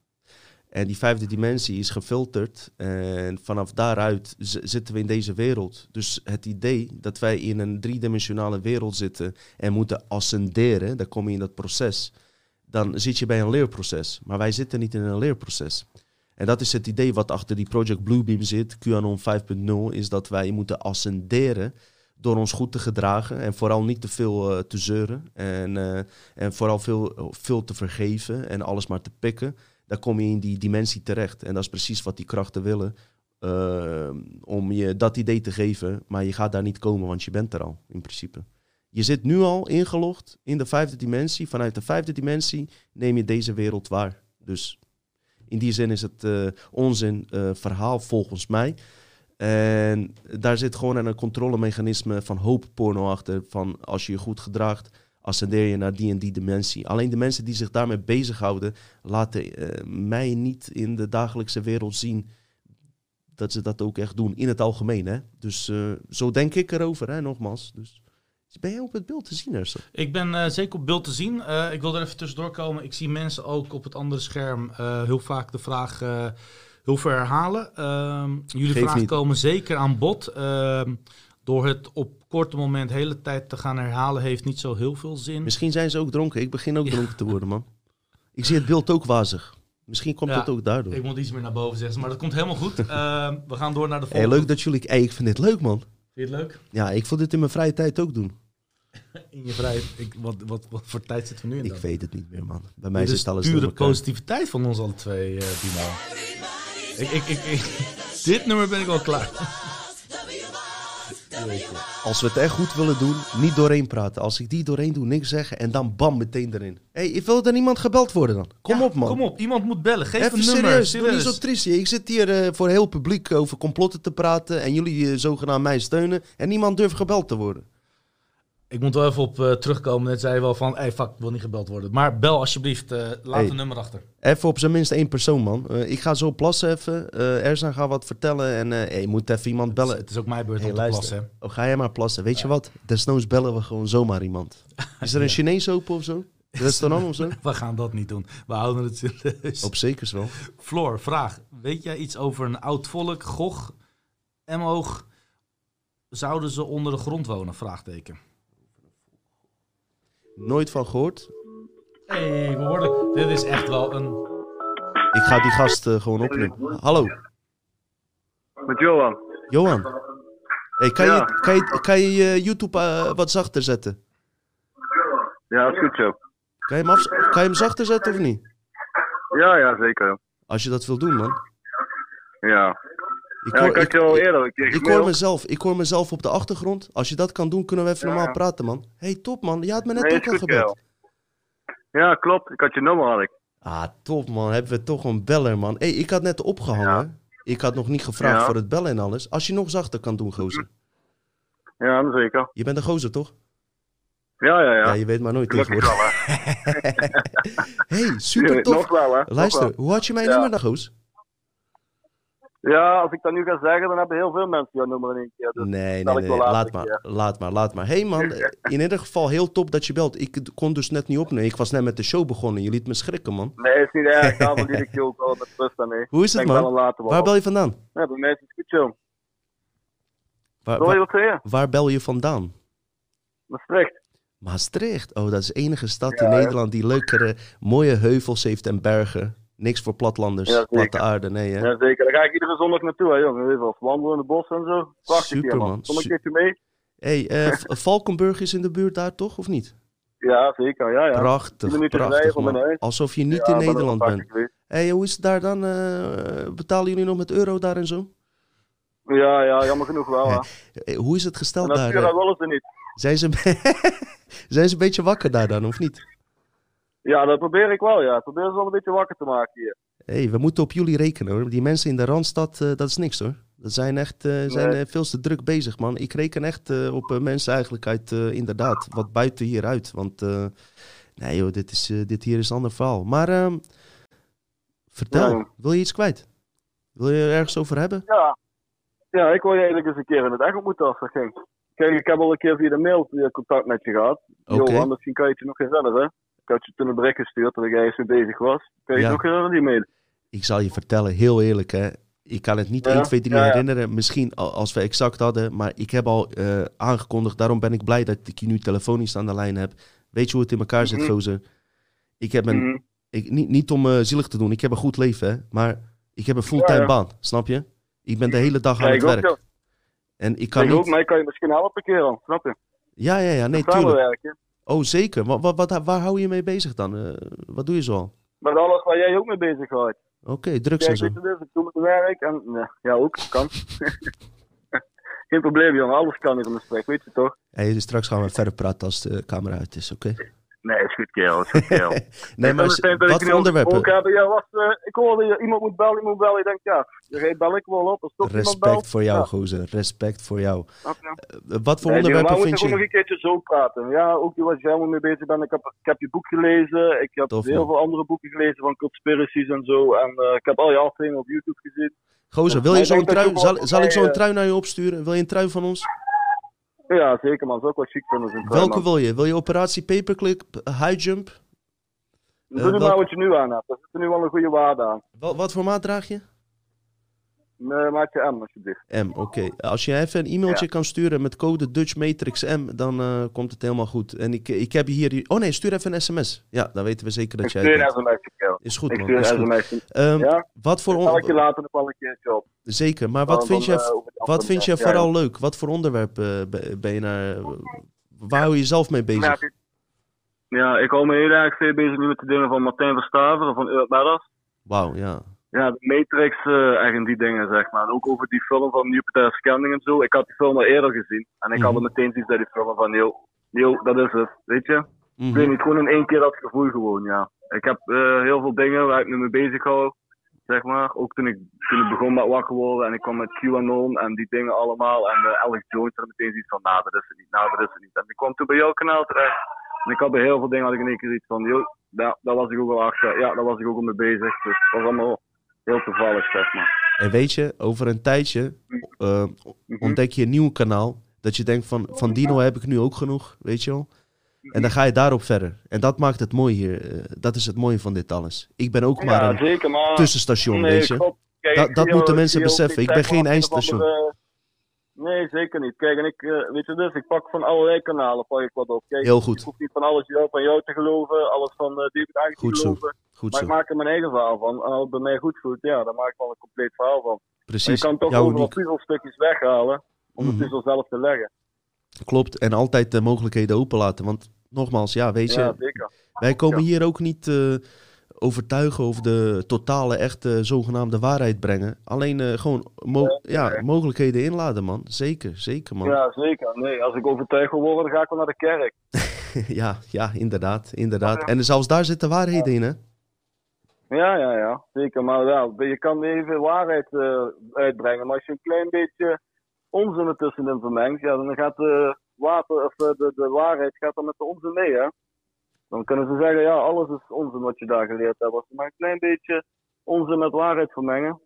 A: En die vijfde dimensie is gefilterd. En vanaf daaruit zitten we in deze wereld. Dus het idee dat wij in een driedimensionale wereld zitten en moeten ascenderen, dan kom je in dat proces. Dan zit je bij een leerproces. Maar wij zitten niet in een leerproces. En dat is het idee wat achter die Project Bluebeam zit, QAnon 5.0, is dat wij moeten ascenderen door ons goed te gedragen en vooral niet te veel eh, te zeuren en, eh, en vooral veel, veel te vergeven en alles maar te pikken. Dan kom je in die dimensie terecht. En dat is precies wat die krachten willen. eh, om je dat idee te geven, maar je gaat daar niet komen, want je bent er al in principe. Je zit nu al ingelogd in de vijfde dimensie. Vanuit de vijfde dimensie neem je deze wereld waar. Dus in die zin is het eh, onzin eh, verhaal volgens mij. En daar zit gewoon een controlemechanisme van hoopporno achter. Van als je je goed gedraagt, ascendeer je naar die en die dimensie. Alleen de mensen die zich daarmee bezighouden, laten eh, mij niet in de dagelijkse wereld zien dat ze dat ook echt doen. In het algemeen, hè. Dus eh, zo denk ik erover, hè, nogmaals. Dus ben jij op het beeld te zien, Erso?
B: Ik ben eh, zeker op beeld te zien. Ik wil er even tussendoor komen. Ik zie mensen ook op het andere scherm heel vaak de vraag heel veel herhalen. Ehm, jullie vragen
A: niet.
B: komen zeker aan bod. Door het op korte moment de hele tijd te gaan herhalen heeft niet zo heel veel zin.
A: Misschien zijn ze ook dronken. Ik begin ook
B: Ja.
A: dronken te worden, man. Ik zie het beeld ook wazig. Misschien komt
B: Ja,
A: dat ook daardoor.
B: Ik moet iets meer naar boven zeggen, maar dat komt helemaal goed. [LAUGHS] Ehm, we gaan door naar de
A: Hey,
B: volgende.
A: leuk dat jullie... Hey, ik vind dit leuk, man.
B: Vind je het leuk?
A: Ja, ik wil dit in mijn vrije tijd ook doen. [LAUGHS]
B: In je vrijheid. Ik, wat, wat, wat voor tijd zitten we nu in
A: Ik
B: dan?
A: weet het niet meer, man. Bij mij
B: Dit is
A: zit alles
B: pure positiviteit van ons alle twee, eh Dino. Ik, ik, ik, ik- [LAUGHS] dit nummer ben ik wel klaar.
A: Als we het echt goed willen doen, niet doorheen praten. Als ik die doorheen doe, niks zeggen en dan bam, meteen erin. Hé, hey, wil er iemand gebeld worden dan? Kom
B: Ja,
A: op, man.
B: Kom op, iemand moet bellen. Geef
A: Even
B: een nummer.
A: serieus, doe niet
B: serieus.
A: zo triest. Ik zit hier eh, voor heel publiek over complotten te praten en jullie eh, zogenaamd mij steunen en niemand durft gebeld te worden.
B: Ik moet wel even op eh, terugkomen. Net zei je wel van, hey, fuck, ik wil niet gebeld worden. Maar bel alsjeblieft, eh, laat
A: Hey.
B: een nummer achter.
A: Even op zijn minst één persoon, man. Eh, ik ga zo plassen even. Erzan gaat wat vertellen en hey, je moet even iemand bellen.
B: Het is ook mijn beurt
A: Hey,
B: om te
A: luister.
B: plassen.
A: Oh, ga jij maar plassen. Weet je wat? Desnoods bellen we gewoon zomaar iemand. [LAUGHS] Is er een Chinees open of zo? [LAUGHS] Restaurant of zo?
B: We gaan dat niet doen. We houden het serieus.
A: Op zekers wel.
B: Floor, vraag. Weet jij iets over een oud volk, Gog, M-oog, zouden ze onder de grond wonen? Vraagteken.
A: Nooit van gehoord.
B: hey, we worden... Dit is echt wel een...
A: Ik ga die gast eh, gewoon opnemen. Hallo,
C: Met Johan.
A: Johan. Hey, kan,
C: Ja.
A: je, kan, je, kan je je YouTube eh, wat zachter zetten?
C: Ja, dat is goed zo.
A: Kan je, hem af, kan je hem zachter zetten of niet?
C: Ja, ja, zeker.
A: Als je dat wil doen, man.
C: Ja.
A: Ik
C: Ja,
A: hoor,
C: ik had
A: ik,
C: je al eerder een keer
A: ik hoor mezelf, ik hoor mezelf op de achtergrond. Als je dat kan doen, kunnen we even
C: Ja.
A: normaal praten, man. hey, top, man. Je had me net
C: Nee,
A: ook al gebeld.
C: Ja, klopt. Ik had je nummer had ik.
A: Ah, top, man. Hebben we toch een beller, man. hey, ik had net opgehangen. Ik had nog niet gevraagd
C: Ja.
A: voor het bellen en alles. Als je nog zachter kan doen, gozer.
C: Ja, dat zeker.
A: Je bent een gozer, toch?
C: Ja, ja,
A: Ja,
C: ja.
A: je weet maar nooit tegenwoordig.
C: hè. [LAUGHS]
A: hey, super [LAUGHS] tof. Luister, hoe had je mijn
C: Ja.
A: nummer dan, goos?
C: Ja, als ik dat nu ga zeggen, dan hebben heel veel mensen jouw nummer in één keer. Dus
A: Nee, nee, nee. Laat maar, laat maar, laat maar. hey, man. [LAUGHS] In ieder geval heel top dat je belt. Ik kon dus net niet opnemen. Ik was net met de show begonnen. Je liet me schrikken, man.
C: Nee, is niet erg. [LAUGHS] Daarom liet ik je ook al met rust aan mee.
A: Hoe is het,
C: Denk
A: man?
C: later
A: Waar bel je vandaan?
C: Ja, bij mij is het goed.
A: Waar,
C: je
A: waar, bel je vandaan?
C: Maastricht.
A: Maastricht. Oh, dat is de enige stad
C: Ja,
A: in? Nederland die leukere, mooie heuvels heeft en bergen. Niks voor platlanders,
C: Ja,
A: platte aarde, nee hè?
C: Ja, zeker. Daar ga ik iedere zondag naartoe, hè, jongen. Even als wandelen in de bos en zo. Prachtig
A: Super,
C: hier, man. Kom een keertje mee?
A: hey, eh, [LAUGHS] Valkenburg is in de buurt daar toch, of niet?
C: Ja, zeker. Ja, ja.
A: Prachtig, prachtig man. Alsof je niet
C: Ja,
A: in
C: er
A: Nederland bent. hey, hoe is het daar dan? eh, betalen jullie nog met euro daar en zo?
C: Ja, ja, jammer genoeg wel. [LAUGHS] Hè.
A: Eh, hoe is het
C: En
A: gesteld daar? eh?
C: willen ze niet.
A: Zijn ze, [LAUGHS] zijn ze een beetje wakker daar dan, of niet?
C: Ja, dat probeer ik wel, ja. Ik probeer ze wel een beetje wakker te maken hier.
A: hey, we moeten op jullie rekenen hoor. Die mensen in de Randstad, eh, dat is niks hoor. Dat zijn echt eh, zijn, eh, veel te druk bezig, man. Ik reken echt op mensen eigenlijk uit, inderdaad, wat buiten hieruit. Want, nee joh, dit, is, dit hier is een ander verhaal. Maar, ehm, vertel,
C: Ja.
A: wil je iets kwijt? Wil je er ergens over hebben?
C: Ja. Ja, ik wil je eigenlijk eens een keer in het echt ontmoeten als dat ging. Kijk, ik heb al een keer via de mail contact met je gehad. Johan, misschien kan je het je nog herinneren. Ik had je toen een bericht gestuurd dat ik ergens mee bezig was. Kan je
A: Ja.
C: het nog herinneren, die mail?
A: Ik zal je vertellen, heel eerlijk hè. Ik kan het niet
C: Ja,
A: 1, 2, 3
C: ja, ja.
A: herinneren. Misschien al- als we exact hadden. Maar ik heb al eh, aangekondigd. Daarom ben ik blij dat ik je nu telefonisch aan de lijn heb. Weet je hoe het in elkaar zit,
C: Mhm.
A: gozer? Ik heb een,
C: Mhm.
A: ik, niet, niet om eh, zielig te doen. Ik heb een goed leven, hè. Maar ik heb een fulltime baan, snap je? Ik ben de hele dag aan het
C: ook,
A: werk. En ik kan
C: Ik ook,
A: niet...
C: maar ik kan je misschien helpen een keer al, snap je?
A: Ja, ja, ja. Nee, tuurlijk. Oh, zeker. Wat, wat, wat, waar hou je mee bezig dan? Eh, wat doe je zo al?
C: Met alles waar jij ook mee bezig gaat.
A: Oké, drugs en zo.
C: dit, ik doe mijn werk en nee, ja, ook, kan. [LAUGHS] Geen probleem, jongen, alles kan in de sprek, weet je toch?
A: Hey, dus straks gaan we verder praten als de camera uit is, oké?
C: Nee, is goed, kerel, is goed, kerel. [LAUGHS]
A: Nee, maar
C: ik
A: wat voor onderwerpen?
C: heb, ja, was, eh, ik hoorde je, iemand moet bellen, iemand moet bellen. Ik denk, ja, je bel ik wel op. Als toch iemand
A: Respect
C: belt,
A: voor jou,
C: Ja.
A: gozer. Respect voor jou.
C: je?
A: Eh, wat voor
C: Nee,
A: onderwerpen vind
C: moeten gewoon nog
A: je?
C: een keertje zo praten. Ja, ook wat jij mee bezig bent. Ik heb, ik heb je boek gelezen. Ik heb
A: Tof,
C: heel
A: man.
C: veel andere boeken gelezen van conspiracies en zo. En eh, ik heb al je afleveringen op YouTube gezien.
A: Gozer, wil je
C: ik
A: zo'n trui?
C: je
A: Zal, zal ik zo'n trui naar je opsturen? Wil je een trui van ons?
C: Ja, zeker man. Zou ook wel chic vinden. zo'n trui,
A: Welke
C: man.
A: wil je? Wil je operatie paperclip, high jump?
C: Doe
A: eh,
C: nu
A: welk-
C: maar wat je nu aan hebt. Daar zit er nu wel een goede waarde aan.
A: Wat voor maat draag je?
C: Nee, maak je M alsjeblieft.
A: M, oké. Als je even een e-mailtje kan sturen met code Dutch Matrix M, dan eh, komt het helemaal goed. En ik, ik heb hier... Oh nee, stuur even een sms. Ja, dan weten we zeker
C: Ik
A: dat jij...
C: stuur
A: het
C: een
A: bent.
C: kerel.
A: Is goed,
C: Ik
A: man.
C: stuur
A: Is
C: een
A: goed.
C: sms'je.
A: Ehm,
C: Ja?
A: Wat voor...
C: Dan ik je later nog wel een keertje op.
A: Zeker, maar wat
C: Dan-
A: vind
C: dan,
A: je,
C: eh,
A: wat vind je vooral leuk? Wat voor onderwerp eh, ben- je naar... Waar hou je jezelf mee bezig?
C: Ja, ik hou me heel erg veel bezig nu met de dingen van Martijn Verstaven, van Earth Matters.
A: Wauw, ja.
C: Ja, de Matrix, eh echt en die dingen, zeg maar. En ook over die film van Jupiter Scanning en zo. Ik had die film al eerder gezien. En ik had
A: Mhm.
C: er meteen zoiets bij die film van, yo, yo, dat is het, weet je?
A: Mhm.
C: Ik weet niet, gewoon in één keer dat gevoel gewoon, ja. Ik heb eh, heel veel dingen waar ik me mee bezig hou, zeg maar. Ook toen ik, toen ik begon met wakker worden en ik kwam met QAnon en die dingen allemaal. En uh, Alex Jones er meteen zoiets van, nou, dat is het niet, nou, dat is het niet. En ik kwam toen bij jouw kanaal terecht. En ik had bij heel veel dingen had ik in één keer iets van, yo, ja, daar was ik ook al achter. Ja, daar was ik ook al mee bezig. Dus het was allemaal heel toevallig, zeg maar.
A: En weet je, over een tijdje eh,
C: Mhm.
A: ontdek je een nieuw kanaal. Dat je denkt van, van Dino heb ik nu ook genoeg, weet je wel. En dan ga je daarop verder. En dat maakt het mooi hier. eh, dat is het mooie van dit alles. Ik ben ook maar een
C: zeker, maar...
A: tussenstation,
C: Nee,
A: weet je.
C: klopt. Kijk,
A: Dat- moeten mensen beseffen. Ik ben geen eindstation.
C: andere- Nee, zeker niet. Kijk, en ik, eh, weet je dus, ik pak van allerlei kanalen pak ik wat op. Kijk,
A: Heel goed.
C: Ik hoef niet van alles van jou te geloven, alles van uh, David te
A: Goed zo.
C: geloven.
A: Goed
C: Maar
A: zo.
C: ik maak er mijn eigen verhaal van. En als het bij mij goed voelt, ja, dan maak ik wel een compleet verhaal van. Maar je
A: Precies.
C: kan toch overal puzzelstukjes weghalen om
A: Mhm.
C: de puzzel zelf te leggen.
A: Klopt. En altijd de mogelijkheden openlaten. Want nogmaals, ja, weet je,
C: Ja,
A: wij komen hier ook niet eh, overtuigen of de totale, echte, zogenaamde waarheid brengen. Alleen eh, gewoon mo- ja, mogelijkheden inladen, man. Zeker, zeker, man.
C: Ja, zeker. Nee, als ik overtuigd wil worden, dan ga ik wel naar de kerk. [LAUGHS]
A: ja, ja, inderdaad, inderdaad. En zelfs daar zitten waarheden in, hè?
C: Ja, ja, ja. Zeker. Maar wel, je kan even waarheid eh, uitbrengen. Maar als je een klein beetje onzin ertussenin vermengt, ja, dan gaat de, water, of eh, de, de waarheid gaat dan met de onzin mee, hè. Dan kunnen ze zeggen, ja, alles is onzin wat je daar geleerd hebt. Als je maar een klein beetje onzin met waarheid vermengen,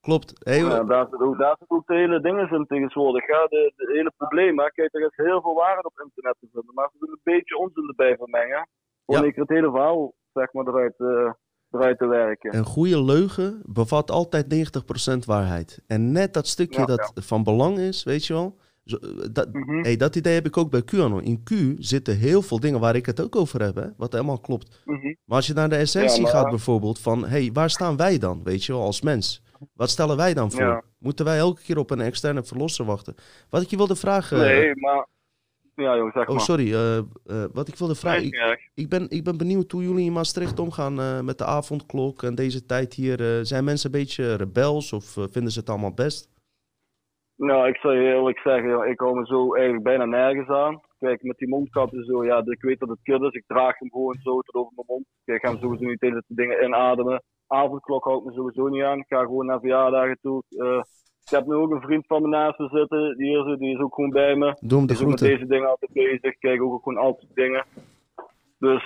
A: Klopt. Hey,
C: ja, daar, zit ook, daar zit ook de hele dingen in tegenwoordig. Ja, de, de hele probleem, hè. Kijk, er is heel veel waarheid op internet te vinden, maar ze willen een beetje onzin erbij vermengen.
A: Ja.
C: ik het hele verhaal, zeg maar, eruit, eh, eruit te werken.
A: Een goede leugen bevat altijd 90% waarheid. En net dat stukje
C: Ja,
A: dat van belang is, weet je wel. Zo, eh, dat,
C: Mhm.
A: hey, dat idee heb ik ook bij QAnon. In Q zitten heel veel dingen waar ik het ook over heb, hè, wat helemaal klopt.
C: Mhm.
A: Maar als je naar de essentie
C: Ja, maar-
A: gaat bijvoorbeeld van, hey, waar staan wij dan, weet je wel, als mens? Wat stellen wij dan voor? Moeten wij elke keer op een externe verlosser wachten? Wat ik je wilde vragen...
C: Nee, maar. Ja, joh, zeg
A: Oh,
C: maar.
A: sorry. eh, eh, wat ik wilde vragen...
C: Nee,
A: Ik, ben, ik ben benieuwd hoe jullie in Maastricht omgaan eh, met de avondklok en deze tijd hier. zijn mensen een beetje rebels of vinden ze het allemaal best?
C: Nou, ik zal je eerlijk zeggen, ik hou me zo eigenlijk bijna nergens aan. Kijk, met die mondkap en zo, ja, ik weet dat het kut is. Ik draag hem gewoon zo tot over mijn mond. Kijk, ik ga hem sowieso niet hele dingen inademen. Avondklok houdt me sowieso niet aan. Ik ga gewoon naar verjaardagen toe. Ik heb nu ook een vriend van me naast me zitten. Die, hier, zit, die is ook gewoon bij me.
A: Doe hem de
C: is ook met
A: groeten.
C: deze dingen altijd bezig. Kijk ook gewoon altijd dingen. Dus,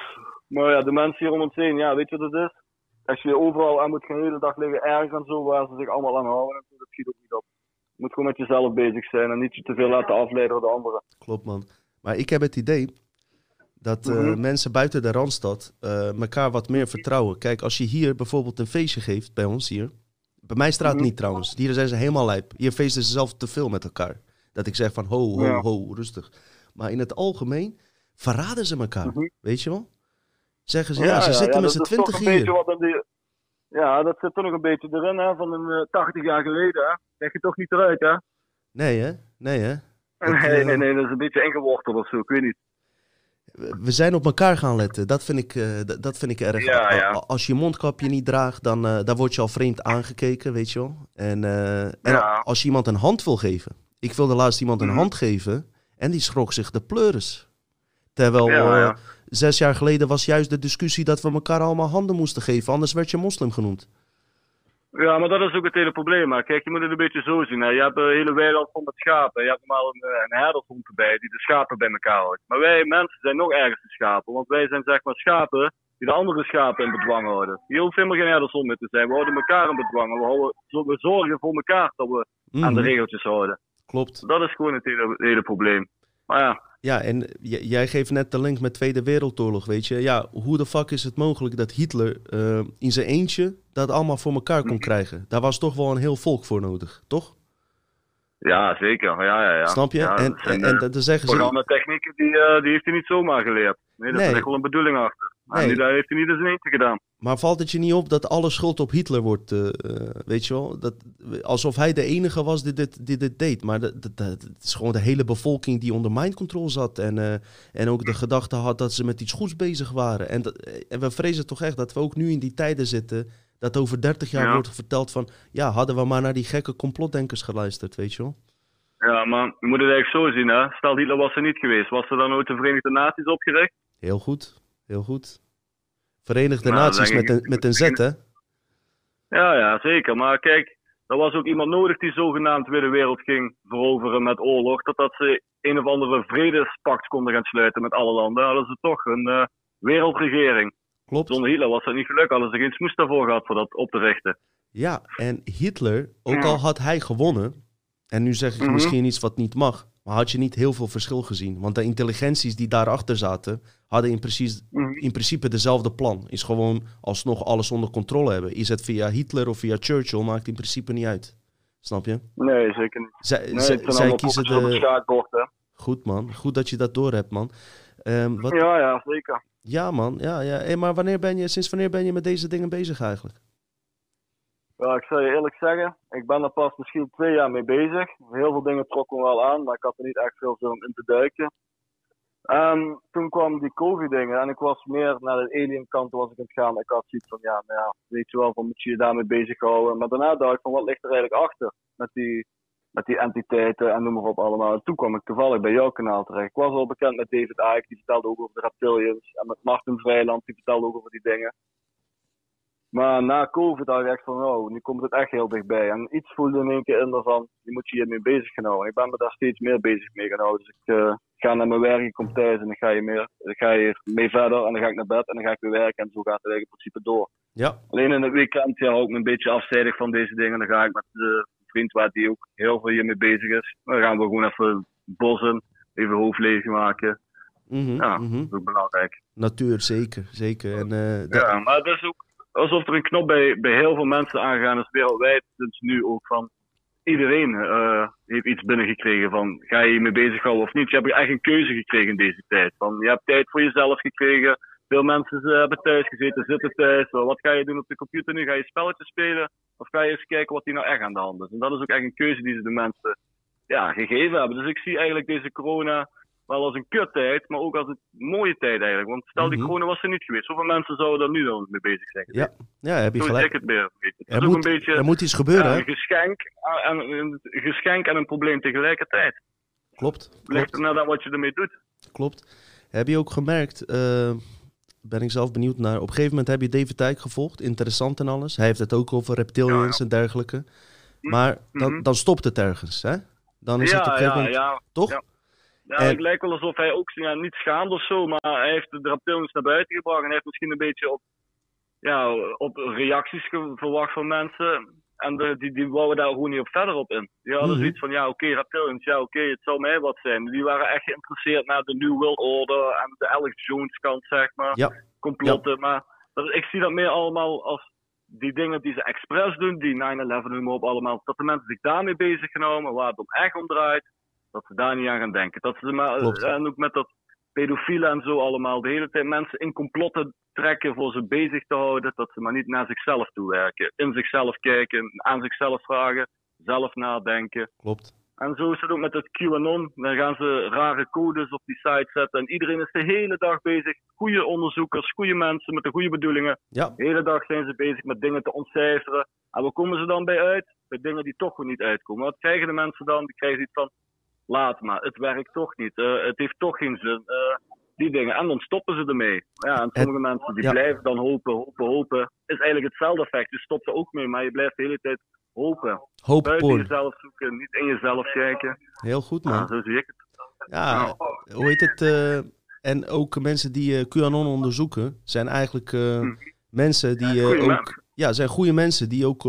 C: maar ja, de mensen hier om ons heen, ja, weet je wat het is? Als je overal aan moet gaan de hele dag liggen ergens en zo, waar ze zich allemaal aan houden, dat schiet ook niet op. Je moet gewoon met jezelf bezig zijn en niet je te veel laten afleiden door de anderen.
A: Klopt, man. Maar ik heb het idee dat eh,
C: Mhm.
A: mensen buiten de Randstad eh elkaar wat meer vertrouwen. Kijk, als je hier bijvoorbeeld een feestje geeft, bij ons hier. Bij mijn straat
C: Mhm.
A: niet trouwens. Hier zijn ze helemaal lijp. Hier feesten ze zelf te veel met elkaar. Dat ik zeg van ho, ho,
C: Ja.
A: ho, rustig. Maar in het algemeen verraden ze elkaar.
C: Mhm.
A: Weet je wel? Zeggen ze, ja, ze zitten met z'n twintig hier.
C: die- Ja, dat zit toch nog een beetje erin, hè, van een eh, 80 jaar geleden, hè. Krijg je toch niet eruit, hè.
A: Nee, hè? Nee, hè? Dat,
C: Nee,
A: eh,
C: nee, nee, dat is een beetje ingeworteld of zo, ik weet niet.
A: We zijn op elkaar gaan letten. Dat vind ik, eh, dat vind ik erg.
C: Ja, ja.
A: Als je mondkapje niet draagt, dan, eh, dan word je al vreemd aangekeken, weet je wel. En, eh, en
C: Ja.
A: als je iemand een hand wil geven. Ik wilde laatst iemand een
C: Mhm.
A: hand geven en die schrok zich de pleuris. Terwijl zes jaar geleden was juist de discussie dat we elkaar allemaal handen moesten geven. Anders werd je moslim genoemd.
C: Ja, maar dat is ook het hele probleem. Maar kijk, je moet het een beetje zo zien. Hè. Je hebt een hele weiland vol met schapen. Je hebt normaal een, eh, een herdershond erbij die de schapen bij elkaar houdt. Maar wij mensen zijn nog ergens de schapen. Want wij zijn zeg maar schapen die de andere schapen in bedwang houden. Hier hoeft helemaal geen herdershond meer te zijn. We houden elkaar in bedwang. We, houden, we zorgen voor elkaar dat we aan de
A: Mhm,
C: regeltjes houden.
A: Klopt.
C: Dat is gewoon het hele, het hele probleem. Maar ja,
A: Ja, en j- jij geeft net de link met Tweede Wereldoorlog, weet je. Ja, hoe de fuck is het mogelijk dat Hitler eh, in zijn eentje dat allemaal voor elkaar kon krijgen? Daar was toch wel een heel volk voor nodig, toch?
C: ja zeker. Ja, ja, ja.
A: Snap je?
C: Ja,
A: en, en, en
C: eh,
A: dan zeggen ze...
C: Programmatechnieken, die, eh, die heeft hij niet zomaar geleerd. Nee, daar
A: Nee.
C: zit echt wel een bedoeling achter.
A: Nee.
C: En die, daar heeft hij niet in zijn eentje gedaan.
A: Maar valt het je niet op dat alle schuld op Hitler wordt, eh, eh, weet je wel? Dat, alsof hij de enige was die dit, die dit deed. Maar dat, dat, dat- het is gewoon de hele bevolking die onder mind control zat. En, eh, en ook de gedachte had dat ze met iets goeds bezig waren. En, dat, en we vrezen toch echt dat we ook nu in die tijden zitten... dat over 30 jaar
C: Ja.
A: wordt verteld van... ja, hadden we maar naar die gekke complotdenkers geluisterd, weet je wel?
C: Ja, maar je moet het eigenlijk zo zien, hè. Stel, Hitler was er niet geweest. Was er dan ooit de Verenigde Naties opgericht?
A: Heel goed, heel goed. Verenigde
C: Nou,
A: Naties met een, met een Z, hè?
C: Ja, ja, zeker. Maar kijk, er was ook iemand nodig die zogenaamd de Tweede Wereld ging veroveren met oorlog. Dat, dat ze een of andere vredespact konden gaan sluiten met alle landen. Dan hadden ze toch een eh, wereldregering.
A: Klopt.
C: Zonder Hitler was dat niet gelukt. Hadden ze geen smoes daarvoor gehad voor dat op te richten.
A: Ja, en Hitler, ook
C: Ja.
A: al had hij gewonnen, en nu zeg ik
C: Mhm.
A: misschien iets wat niet mag, maar had je niet heel veel verschil gezien. Want de intelligenties die daarachter zaten, hadden in, precies,
C: Mhm.
A: in principe dezelfde plan. Is gewoon alsnog alles onder controle hebben. Is het via Hitler of via Churchill, maakt in principe niet uit. Snap je?
C: Nee, zeker niet.
A: Zij,
C: Nee,
A: zij, zij kiezen de... Goed man, goed dat je dat door hebt man. Ehm, wat... ja.
C: Ja, ja, zeker.
A: man, ja, ja. Hey, maar wanneer ben je, sinds wanneer ben je met deze dingen bezig eigenlijk?
C: Ja, ik zal je eerlijk zeggen, ik ben er pas misschien twee jaar mee bezig. Heel veel dingen trokken me wel aan, maar ik had er niet echt veel zin om in te duiken. En toen kwam die COVID-dingen en ik was meer naar de alien kant was ik aan het gaan. Ik had zoiets van, ja, nou ja, weet je wel, van moet je je daarmee bezighouden. Maar daarna dacht ik van, wat ligt er eigenlijk achter met die, met die entiteiten en noem maar op allemaal. En toen kwam ik toevallig bij jouw kanaal terecht. Ik was al bekend met David Icke, die vertelde ook over de reptilians. En met Martin Vrijland, die vertelde ook over die dingen. Maar na COVID dacht ik echt van, oh, nu komt het echt heel dichtbij. En iets voelde in één keer in van, je moet je hiermee bezig gaan houden. Ik ben me daar steeds meer bezig mee gaan houden. Dus ik eh, ga naar mijn werk, ik kom thuis en dan ga je, meer, dan ga je mee verder. En dan ga ik naar bed en dan ga ik weer werken. En zo gaat het eigenlijk in principe door.
A: Ja,
C: Alleen in het weekend ja, hou ik me een beetje afzijdig van deze dingen. Dan ga ik met de vriend waar die ook heel veel hiermee bezig is. Dan gaan we gewoon even bossen, even hoofd leeg maken.
A: mhm,
C: Ja,
A: mhm.
C: dat is ook belangrijk.
A: natuur, zeker, zeker. En, eh,
C: Ja, maar het is ook alsof er een knop bij, bij heel veel mensen aangegaan is wereldwijd. Dus nu ook van iedereen eh, heeft iets binnengekregen van ga je je mee bezighouden of niet. Je hebt echt een keuze gekregen in deze tijd. Van, je hebt tijd voor jezelf gekregen. Veel mensen eh, hebben thuis gezeten, zitten thuis. Wat ga je doen op de computer nu? Ga je spelletjes spelen? Of ga je eens kijken wat hier nou echt aan de hand is? En dat is ook echt een keuze die ze de mensen ja, gegeven hebben. Dus ik zie eigenlijk deze corona wel als een kuttijd, maar ook als een mooie tijd eigenlijk. Want stel die
A: Mhm.
C: corona was er niet geweest, hoeveel mensen zouden er nu dan mee bezig zijn?
A: ja, ja, heb je
C: Zo
A: gelijk.
C: ik het meer.
A: Er moet,
C: een beetje
A: er moet iets gebeuren,
C: ja, een, geschenk, en, een geschenk en een probleem tegelijkertijd.
A: Klopt,
C: ligt er net aan wat je ermee doet.
A: klopt. Heb je ook gemerkt, eh, ben ik zelf benieuwd naar, op een gegeven moment heb je David Dijk gevolgd, interessant en alles. Hij heeft het ook over reptilians en dergelijke. Maar dan,
C: mhm.
A: dan stopt het ergens, hè? Dan is het op
C: ja,
A: een gegeven
C: ja,
A: moment,
C: ja.
A: toch?
C: Ja.
A: En-
C: het lijkt wel alsof hij ook ja, niet schaamt of zo, maar hij heeft de reptilians naar buiten gebracht en hij heeft misschien een beetje op, ja, op reacties verwacht van mensen. En de, die, die wouden daar gewoon niet op verder op in. Die hadden
A: Mhm.
C: zoiets van, ja oké, reptilians, ja oké, het zal mij wat zijn. Die waren echt geïnteresseerd naar de New World Order en de Alex Jones kant, zeg maar.
A: Ja.
C: Complotten, maar dat, ik zie dat meer allemaal als die dingen die ze expres doen, die 9-11 noem maar op allemaal, dat de mensen zich daarmee bezig gaan houden, waar het om echt om draait, dat ze daar niet aan gaan denken. Dat ze maar,
A: Klopt.
C: en ook met dat pedofielen en zo allemaal, de hele tijd mensen in complotten trekken voor ze bezig te houden, dat ze maar niet naar zichzelf toe werken. In zichzelf kijken, aan zichzelf vragen, zelf nadenken.
A: Klopt.
C: En zo is het ook met het QAnon. Dan gaan ze rare codes op die site zetten. En iedereen is de hele dag bezig. Goede onderzoekers, goede mensen met de goede bedoelingen.
A: Ja,
C: De hele dag zijn ze bezig met dingen te ontcijferen. En waar komen ze dan bij uit? Bij dingen die toch gewoon niet uitkomen. Wat krijgen de mensen dan? Die krijgen iets van, laat maar, het werkt toch niet. Eh, het heeft toch geen zin. Eh, die dingen. En dan stoppen ze ermee. Ja, en sommige mensen die
A: ja.
C: blijven dan hopen, hopen, hopen. Is eigenlijk hetzelfde effect. Je stopt er ook mee, maar je blijft de hele tijd hopen.
A: hoop
C: Buiten jezelf zoeken, niet in jezelf kijken.
A: Heel goed,
C: Ja,
A: man.
C: zo zie ik het.
A: Ja, hoe heet het? eh, en ook mensen die eh, QAnon onderzoeken, zijn eigenlijk eh, mensen die
C: Goeie
A: ook... Ja, zijn goede mensen die ook,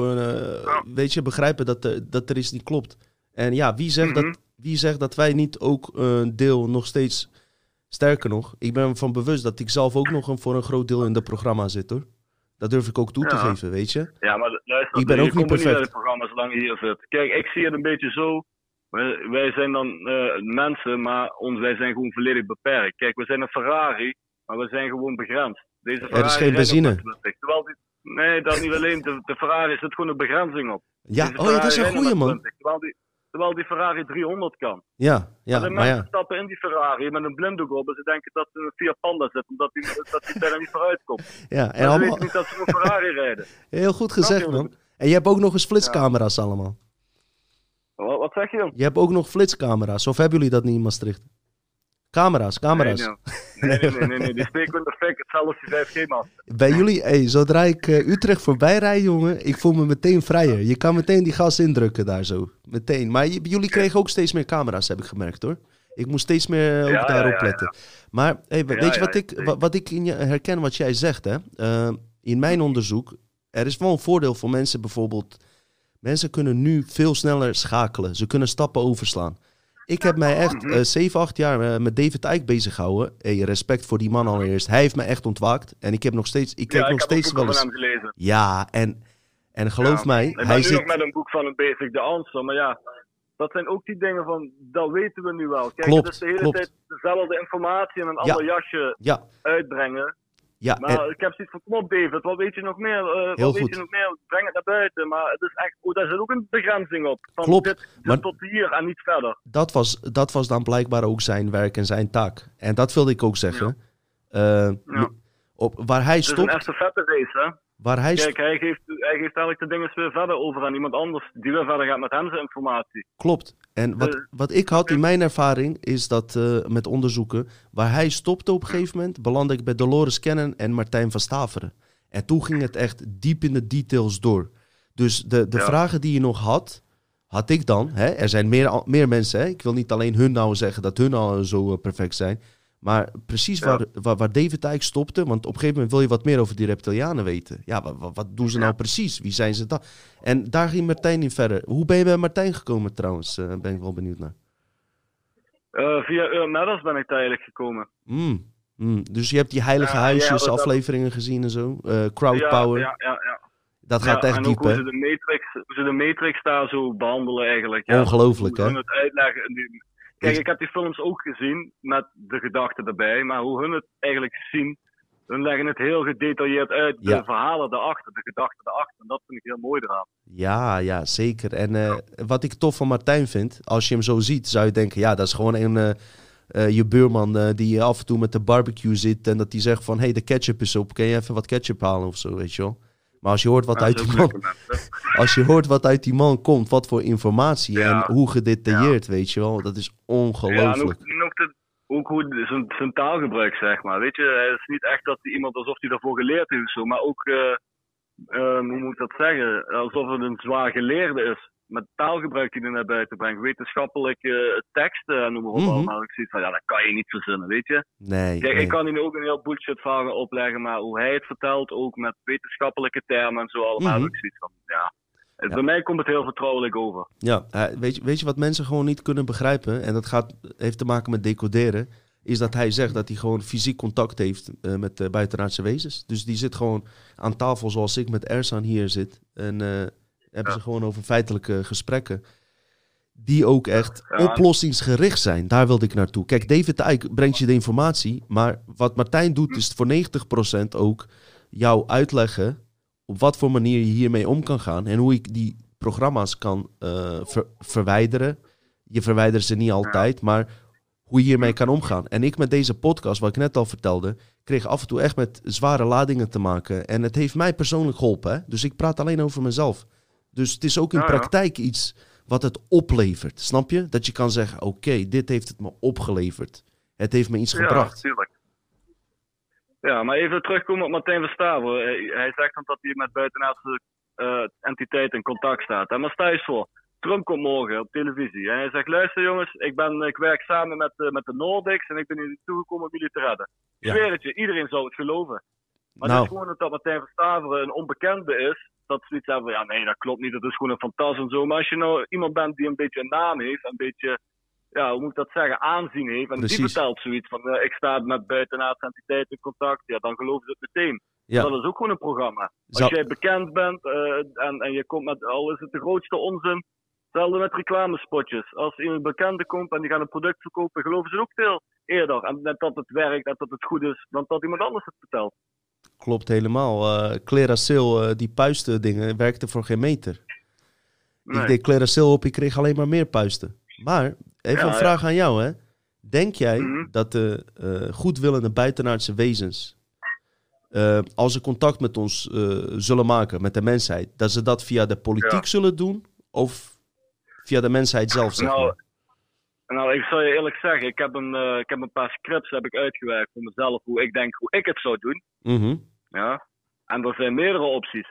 A: weet je, begrijpen dat, er- dat er iets niet klopt. En ja, wie zegt,
C: Mhm.
A: dat, wie zegt dat wij niet ook een deel nog steeds... Sterker nog, ik ben ervan bewust dat ik zelf ook nog een, voor een groot deel in het programma zit, hoor. Dat durf ik ook toe te
C: Ja.
A: geven, weet je.
C: Ja, maar luister,
A: Ik ben ook niet perfect.
C: uit het programma zolang je hier zit. Kijk, ik zie het een beetje zo. Wij, wij zijn dan eh, mensen, maar ons, wij zijn gewoon volledig beperkt. Kijk, we zijn een Ferrari, maar we zijn gewoon begrensd. Deze Ferrari
A: is geen benzine.
C: met 20. Terwijl die, nee, dat niet alleen. De, de Ferrari zit gewoon een begrenzing op.
A: Ja,
C: Deze
A: oh ja, dat is
C: Ferrari
A: een
C: met
A: man.
C: 20, Terwijl die, terwijl die Ferrari 300 kan.
A: Ja, ja,
C: de
A: maar
C: mensen
A: ja.
C: stappen in die Ferrari met een blinddoek op en ze denken dat ze een Fiat Panda zitten, omdat die, [LAUGHS] dat die bijna niet vooruit komt.
A: ja. En allemaal,
C: weten niet dat ze een Ferrari rijden. [LAUGHS]
A: heel goed gezegd, man. En je hebt ook nog eens flitscamera's allemaal.
C: Wat, wat zeg je?
A: Je hebt ook nog flitscamera's. Of hebben jullie dat niet in Maastricht? Camera's, camera's.
C: Nee, nee, nee, nee, nee, die steken de fik, hetzelfde als die 5G-mast.
A: Bij jullie, hey, zodra ik eh, Utrecht voorbij rijd, jongen, ik voel me meteen vrijer. Je kan meteen die gas indrukken daar zo. Meteen. Maar jullie kregen ook steeds meer camera's, heb ik gemerkt hoor. Ik moest steeds meer ook
C: Ja,
A: daarop
C: ja, ja.
A: letten. Maar hey, we- weet je wat ik, wat ik in je herken wat jij zegt, hè? Eh, in mijn onderzoek, er is wel een voordeel voor mensen bijvoorbeeld. Mensen kunnen nu veel sneller schakelen. Ze kunnen stappen overslaan. Ik heb mij echt eh 7, 8 jaar eh, met David Icke bezig gehouden. Hey, respect voor die man allereerst. Hij heeft me echt ontwaakt. En ik heb nog steeds, ik
C: Ja, ik
A: nog steeds wel eens.
C: gelezen.
A: Ja, en, En geloof
C: Ja.
A: mij,
C: Ik ben
A: hij
C: nu
A: zit...
C: nog met een boek van een basic de answer, maar ja, dat zijn ook die dingen van, dat weten we nu wel. Kijk,
A: Klopt,
C: het is de hele
A: klopt.
C: tijd dezelfde informatie in een
A: Ja.
C: ander jasje
A: Ja,
C: uitbrengen.
A: Ja,
C: Maar
A: en-
C: ik heb zoiets van, kom op David, wat weet je nog meer? Eh, wat weet
A: goed.
C: je nog meer? Breng het naar buiten. Maar het is echt, oh, daar zit ook een begrenzing op. Van
A: Klopt,
C: Dit, dit
A: maar-
C: tot hier en niet verder.
A: dat was, dat was dan blijkbaar ook zijn werk en zijn taak. En dat wilde ik ook zeggen. Eh,
C: Ja.
A: op, waar hij
C: Het is een
A: stopt,
C: estafette race, hè?
A: Waar hij
C: Kijk, hij geeft, hij geeft eigenlijk de dingen weer verder over aan iemand anders die weer verder gaat met hem zijn informatie.
A: klopt. En wat,
C: Eh,
A: wat ik had in mijn ervaring is dat eh, met onderzoeken, waar hij stopte op een gegeven moment, belandde ik bij Dolores Cannon en Martijn van Staveren. En toen ging het echt diep in de details door. Dus de, de
C: Ja.
A: vragen die je nog had, had ik dan. Hè? Er zijn meer, meer mensen. Hè? Ik wil niet alleen hun nou zeggen dat hun al zo eh, perfect zijn. Maar precies
C: Ja.
A: waar, waar, waar David eigenlijk stopte. Want op een gegeven moment wil je wat meer over die reptilianen weten. Ja, wat, wat, doen ze nou precies? Wie zijn ze dan? En daar ging Martijn in verder. Hoe ben je bij Martijn gekomen trouwens? Eh, ben ik wel benieuwd naar.
C: Eh, via Earl Matters ben ik daar eigenlijk gekomen.
A: Mm, mm. Dus je hebt die heilige huisjes,
C: ja, dat-
A: afleveringen gezien en zo. Eh crowd
C: ja,
A: power.
C: Ja, ja, ja.
A: Dat gaat echt
C: en
A: diep,
C: hoe
A: hè?
C: ze, de Matrix, hoe ze de Matrix daar zo behandelen eigenlijk. Ja.
A: Ongelooflijk,
C: Hoe
A: hè?
C: hun het uitleggen. die- Kijk,
A: Is-
C: ik heb die films ook gezien met de gedachten erbij. Maar hoe hun het eigenlijk zien, hun leggen het heel gedetailleerd uit. De
A: Ja.
C: verhalen daarachter, de gedachten daarachter. En dat vind ik heel mooi eraan.
A: Ja, ja, zeker. En eh, wat ik tof van Martijn vind, als je hem zo ziet, zou je denken, ja, dat is gewoon een, eh, eh, je buurman die af en toe met de barbecue zit en dat die zegt van, hé, hey, de ketchup is op, kun je even wat ketchup halen of zo, weet je wel. Maar als je hoort wat, uit die man, [LAUGHS] als je hoort wat uit die man komt, wat voor informatie en hoe gedetailleerd, weet je wel, dat is
C: Ja, en ook,
A: ongelooflijk.
C: de- ook hoe zijn, zijn taalgebruik, zeg maar. Weet je, het is niet echt dat iemand alsof hij daarvoor geleerd heeft of zo, maar ook, eh, eh, hoe moet ik dat zeggen, alsof het een zwaar geleerde is. Met taalgebruik die hij naar buiten brengt, wetenschappelijke teksten en noem maar op
A: Mhm.
C: allemaal. Ik zie van, ja, dat kan je niet verzinnen, weet je.
A: Nee,
C: Kijk,
A: nee.
C: ik kan hier ook een heel bullshit gaan opleggen, maar hoe hij het vertelt, ook met wetenschappelijke termen en zo allemaal,
A: Mhm.
C: heb ik zoiets van, ja.
A: Ja.
C: Bij mij komt het heel vertrouwelijk over.
A: Ja, eh, weet, je, weet je wat mensen gewoon niet kunnen begrijpen? En dat gaat, heeft te maken met decoderen. Is dat hij zegt dat hij gewoon fysiek contact heeft eh, met de buitenaardse wezens. Dus die zit gewoon aan tafel zoals ik met Ersan hier zit. En eh, hebben ze gewoon over feitelijke gesprekken. Die ook echt oplossingsgericht zijn. Daar wilde ik naartoe. Kijk, David Eyck brengt je de informatie. Maar wat Martijn doet is voor 90% ook jou uitleggen op wat voor manier je hiermee om kan gaan. En hoe ik die programma's kan eh, ver- verwijderen. Je verwijdert ze niet altijd, maar hoe je hiermee kan omgaan. En ik met deze podcast, wat ik net al vertelde, kreeg af en toe echt met zware ladingen te maken. En het heeft mij persoonlijk geholpen. Hè? Dus ik praat alleen over mezelf. Dus het is ook in
C: Ja,
A: praktijk iets wat het oplevert. Snap je? Dat je kan zeggen, oké, dit heeft het me opgeleverd. Het heeft me iets gebracht.
C: Ja, tuurlijk. Ja, maar even terugkomen op Martijn Verstaven. Hij, hij zegt dan dat hij met buitenaardse eh, entiteiten in contact staat. En maar stel je eens voor, Trump komt morgen op televisie. En hij zegt, luister jongens, ik, ben, ik werk samen met, eh, met de Nordics en ik ben hier toegekomen om jullie te redden. Ik het je, iedereen zou het geloven. Maar
A: Nou.
C: het is gewoon dat Martijn Verstaven een onbekende is. Dat ze zoiets hebben van, ja nee, dat klopt niet, dat is gewoon een fantas en zo. Maar als je nou iemand bent die een beetje een naam heeft, een beetje, ja, hoe moet ik dat zeggen, aanzien heeft. En
A: Precies.
C: die vertelt zoiets van, eh, ik sta met buitenaardse entiteiten in contact. Ja, dan geloven ze het meteen.
A: Ja.
C: Dat is ook gewoon een programma. Als jij bekend bent eh, en, en je komt met, al is het de grootste onzin, hetzelfde met reclamespotjes. Als iemand bekende komt en die gaan een product verkopen, geloven ze ook veel eerder. En net dat het werkt en dat het goed is, dan dat iemand anders het vertelt.
A: Klopt helemaal. Cleracil, eh, die puisten dingen, werkte voor geen meter.
C: Nee.
A: Ik deed Cleracil op, ik kreeg alleen maar meer puisten. Maar, even
C: Ja,
A: een
C: ja.
A: vraag aan jou, hè. Denk jij
C: Mhm.
A: dat de eh, goedwillende buitenaardse wezens, als ze contact met ons zullen maken, met de mensheid, dat ze dat via de politiek
C: Ja.
A: zullen doen? Of via de mensheid zelf, zeg
C: Nou,
A: maar?
C: Nou, ik zal je eerlijk zeggen, ik heb een, eh, ik heb een paar scripts heb ik uitgewerkt voor mezelf, hoe ik denk hoe ik het zou doen.
A: Mhm.
C: Ja. En er zijn meerdere opties.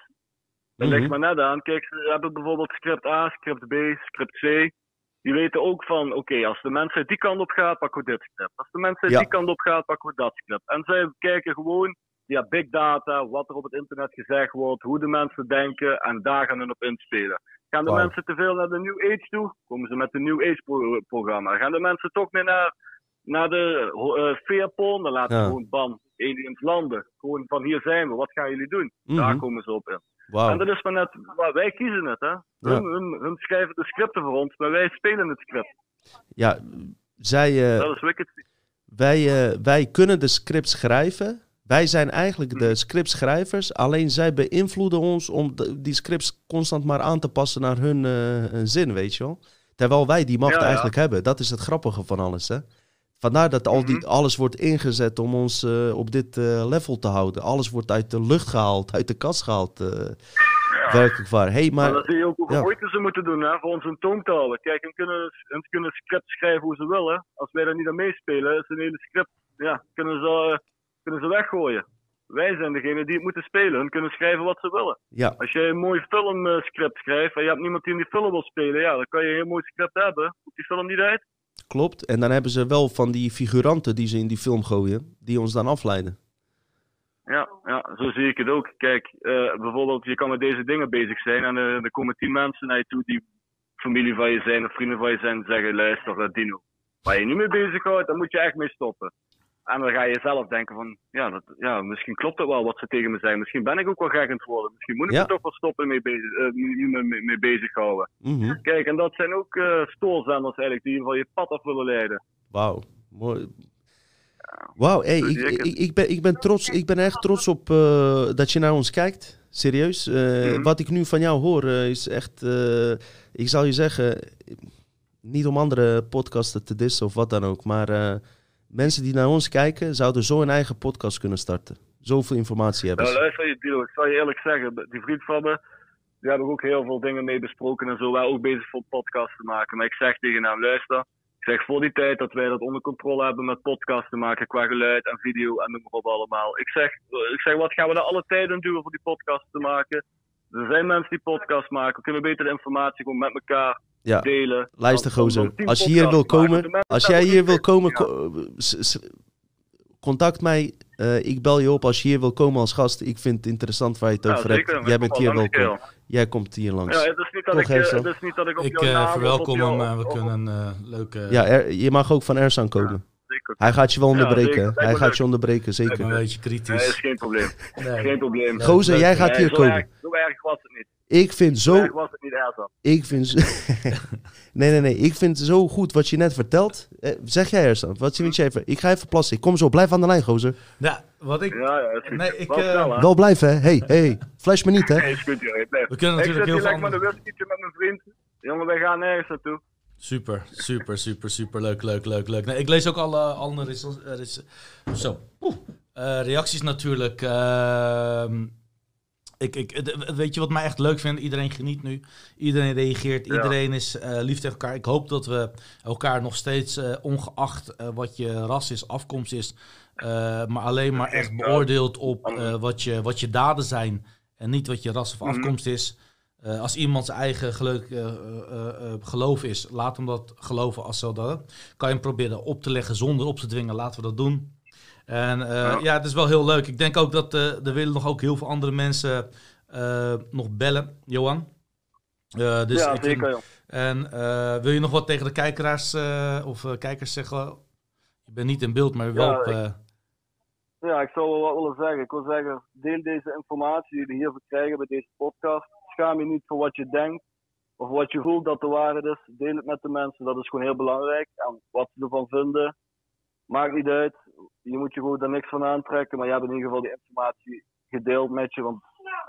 C: Dat
A: Mhm.
C: ligt maar net aan. Kijk, ze hebben bijvoorbeeld script A, script B, script C. Die weten ook van, oké, als de mensheid die kant op gaat, pakken we dit script. Als de mensheid
A: Ja.
C: die kant op gaat, pakken we dat script. En zij kijken gewoon via big data, wat er op het internet gezegd wordt, hoe de mensen denken, en daar gaan hun op inspelen. Gaan de mensen te veel naar de New Age toe, komen ze met een New Age pro- programma. Gaan de mensen toch meer naar naar de uh, dan laten
A: Ja.
C: ze gewoon bam, aliens landen. Gewoon van hier zijn we, wat gaan jullie doen? Daar
A: Mhm.
C: komen ze op in. En dat is maar net, maar wij kiezen het hè. Hun, hun, hun schrijven de scripten voor ons, maar wij spelen het script.
A: Ja, zij, eh,
C: Dat is wicked.
A: wij, eh, wij kunnen de script schrijven. Wij zijn eigenlijk de scriptschrijvers. Alleen zij beïnvloeden ons om die scripts constant maar aan te passen naar hun eh, hun zin, weet je wel. Terwijl wij die macht
C: Ja, ja.
A: eigenlijk hebben. Dat is het grappige van alles, hè. Vandaar dat al die,
C: Mhm.
A: alles wordt ingezet om ons eh, op dit eh, level te houden. Alles wordt uit de lucht gehaald, uit de kast gehaald. eh, Werkelijk waar. hey,
C: Maar,
A: maar
C: dan zie je ook hoeveel
A: ja.
C: moeite ze moeten doen hè, voor ons een toon te houden. Kijk, hun kunnen, hun kunnen script schrijven hoe ze willen. Als wij daar niet aan meespelen, is een hele script, ja, kunnen ze, kunnen ze weggooien. Wij zijn degene die het moeten spelen. Hun kunnen schrijven wat ze willen.
A: ja,
C: Als jij een mooi filmscript schrijft en je hebt niemand die in die film wil spelen, ja, dan kan je een heel mooi script hebben. Hoeft die film niet uit.
A: klopt. En dan hebben ze wel van die figuranten die ze in die film gooien, die ons dan afleiden.
C: Ja, ja, zo zie ik het ook. Kijk, eh, bijvoorbeeld, je kan met deze dingen bezig zijn en eh, er komen tien mensen naar je toe die familie van je zijn of vrienden van je zijn en zeggen, luister, Dino, waar je niet mee bezighoudt, daar moet je echt mee stoppen. En dan ga je zelf denken van, ja, dat, ja, misschien klopt het wel wat ze tegen me zeggen. Misschien ben ik ook wel gek aan het worden. Misschien moet ik
A: Ja.
C: me toch wel stoppen mee, bezig, eh, mee, mee, mee- mee bezighouden.
A: Mhm.
C: Kijk, en dat zijn ook eh, stoorzenders eigenlijk die in ieder geval je pad af willen leiden.
A: Wauw, mooi. Wauw, hey,
C: Dus
A: ik,
C: ik-
A: ik, ik, ben, ik, ben trots, ik ben echt trots op eh, dat je naar ons kijkt. Serieus.
C: Mhm.
A: Wat ik nu van jou hoor is echt, ik zal je zeggen, niet om andere podcasten te dissen of wat dan ook, maar mensen die naar ons kijken zouden zo een eigen podcast kunnen starten. Zoveel informatie hebben
C: Nou,
A: ze.
C: luister je, Dilo, ik zal je eerlijk zeggen, die vriend van me, die heb ik ook heel veel dingen mee besproken en zo. Wij ook bezig voor podcast te maken. Maar ik zeg tegen hem, luister, ik zeg voor die tijd dat wij dat onder controle hebben met podcast te maken qua geluid en video en noem maar op allemaal. Ik zeg, ik zeg, wat gaan we daar alle tijd aan doen voor die podcast te maken? Er zijn mensen die podcast maken. We kunnen beter de informatie gewoon met elkaar
A: Ja.
C: delen.
A: Luister gozer, als je hier wil komen, als jij hier wil komen, ko- contact mij. Eh, ik bel je op als je hier wil komen als gast. Ik vind het interessant waar je het
C: Ja,
A: over hebt. Jij bent
C: Kom
A: hier welkom. Jij komt hier langs.
C: Ja, het is niet dat
A: Toch,
C: ik, eh, het is niet dat ik op
B: Ik
C: jouw naam of op
B: verwelkom
C: jou-
B: hem. we kunnen een eh, leuke...
A: Ja, er- je mag ook van Ersan komen.
C: Zeker.
A: Hij gaat je wel
C: Ja,
A: onderbreken.
C: Lijkt
A: Hij gaat
C: leuk.
A: je onderbreken,
B: een
A: zeker.
B: beetje
C: Nee, is
B: kritisch. [LAUGHS]
C: geen probleem.
B: Nee.
C: Geen probleem.
A: Gozer,
B: leuk.
A: jij gaat
C: Nee,
A: hier
C: zo
A: komen.
C: Erg, zo erg was het niet.
A: Ik vind
C: Zo
A: zo...
C: erg was het niet, Elsa.
A: Ik vind... zo- [LAUGHS] nee, nee, nee. Ik vind het zo goed wat je net vertelt. Eh, zeg jij Ersan, wat vind je even? Ik ga even plassen. Ik kom zo. Blijf aan de lijn, gozer.
B: Ja, wat ik...
C: Ja, ja.
B: Nee, ik,
C: Wel
B: eh,
C: snel, hè?
A: Wel blijven, hè? Hey, hey. Flash me niet, hè?
C: Nee, is goed, joh. Ik.
B: We kunnen
C: Ik
B: natuurlijk
C: zit
B: heel
C: hier
B: veel
C: lekker met een whiskytje met mijn vriend. Jongen, wij gaan nergens naartoe.
B: Super, super, super, super leuk, leuk, leuk, leuk. Nee, ik lees ook alle andere eh, zo. Eh, reacties natuurlijk. Ehm, ik, ik, d- weet je wat mij echt leuk vindt? Iedereen geniet nu. Iedereen reageert.
C: Ja.
B: Iedereen is eh, lief tegen elkaar. Ik hoop dat we elkaar nog steeds, eh, ongeacht eh, wat je ras is, afkomst is, eh, maar alleen maar echt beoordeeld op eh, wat, je, wat je daden zijn en niet wat je ras of
C: Mhm.
B: afkomst is. Eh, als iemand zijn eigen geluk, eh, geloof is, laat hem dat geloven als zo dat. Kan je hem proberen op te leggen zonder op te dwingen, laten we dat doen. En ja.
C: Ja.
B: het is wel heel leuk. Ik denk ook dat er willen nog ook heel veel andere mensen nog bellen, Johan. Dus
C: ja,
B: vind-
C: zeker,
B: en wil je nog wat tegen de kijkeraars of kijkers zeggen? Je bent niet in beeld, maar wel
C: Ja,
B: op...
C: ik- Ja, ik zou wel wat willen zeggen. Ik wil zeggen, deel deze informatie die jullie hiervoor krijgen bij deze podcast. Schaam je niet voor wat je denkt of wat je voelt dat de waarheid is. Deel het met de mensen, dat is gewoon heel belangrijk. En wat ze ervan vinden, maakt niet uit. Je moet je gewoon daar niks van aantrekken, maar je hebt in ieder geval die informatie gedeeld met je. Want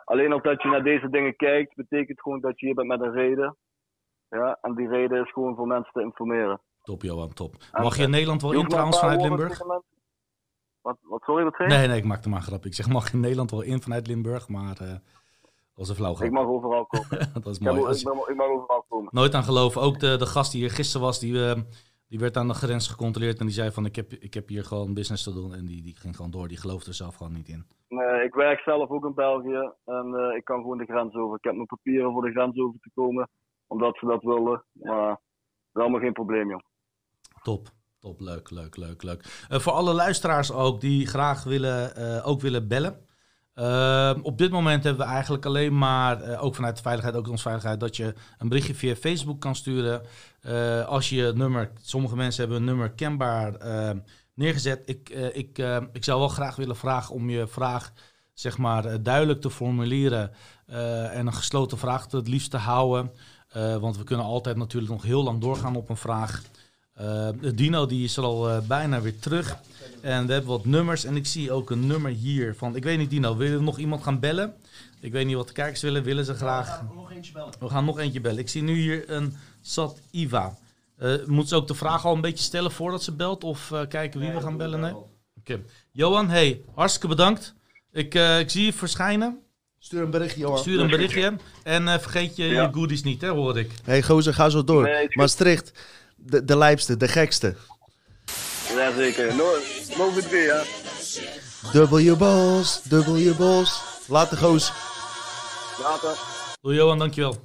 C: alleen al dat je naar deze dingen kijkt, betekent gewoon dat je hier bent met een reden. Ja, en die reden is gewoon voor mensen te informeren.
B: top, Johan, top. Mag je in Nederland wel in trouwens vanuit Limburg?
C: Wat, wat, sorry, wat je?
B: Nee, nee, ik maakte maar een grap. Ik zeg, mag je in Nederland wel in vanuit Limburg? Maar eh, was een flauw grap.
C: Ik mag overal komen. [LAUGHS]
B: dat is
C: Ik,
B: mooi. Als
C: ik, mag, ik mag overal komen.
B: Nooit aan geloven. Ook de, de gast die hier gisteren was, die, eh, die werd aan de grens gecontroleerd. En die zei van, ik heb, ik heb hier gewoon business te doen. En die, die ging gewoon door. Die geloofde er zelf gewoon niet in.
C: Nee, ik werk zelf ook in België en eh, ik kan gewoon de grens over. Ik heb mijn papieren voor de grens over te komen, omdat ze dat willen. Maar dat is allemaal geen probleem, joh.
B: Top. Top, leuk, leuk, leuk, leuk. Eh, voor alle luisteraars ook die graag willen, eh, ook willen bellen. Ehm, op dit moment hebben we eigenlijk alleen maar, eh, ook vanuit de veiligheid, ook onze veiligheid, dat je een berichtje via Facebook kan sturen. Eh, als je nummer, sommige mensen hebben een nummer kenbaar eh, neergezet. Ik, eh, ik, eh, ik zou wel graag willen vragen om je vraag zeg maar, duidelijk te formuleren en een gesloten vraag te, het liefst te houden. Want we kunnen altijd natuurlijk nog heel lang doorgaan op een vraag. Eh, Dino die is er al eh, bijna weer terug. En we hebben wat nummers. En ik zie ook een nummer hier van... Ik weet niet, Dino, wil er nog iemand gaan bellen? Ik weet niet wat de kijkers willen. Willen ze graag...
A: nog eentje bellen.
B: We gaan nog eentje bellen. Ik zie nu hier een Sat Iva. Eh moet ze ook de vraag al een beetje stellen voordat ze belt? Of eh, kijken wie we gaan bellen? Nee? Oké. Johan, hey, hartstikke bedankt. Ik, eh, ik zie je verschijnen.
A: Stuur een berichtje, Johan.
B: Stuur een berichtje. En eh, vergeet je,
C: Ja.
B: je goodies niet, hè, hoor ik.
A: hey, gozer, ga zo door.
C: Nee, is goed.
A: Maastricht, de, de lijpste, de gekste.
C: Ja, zeker. No, no good weer, ja.
A: Dubbel je bos, dubbel je bos. Laat de goos.
C: Later.
B: Doei Johan, dankjewel.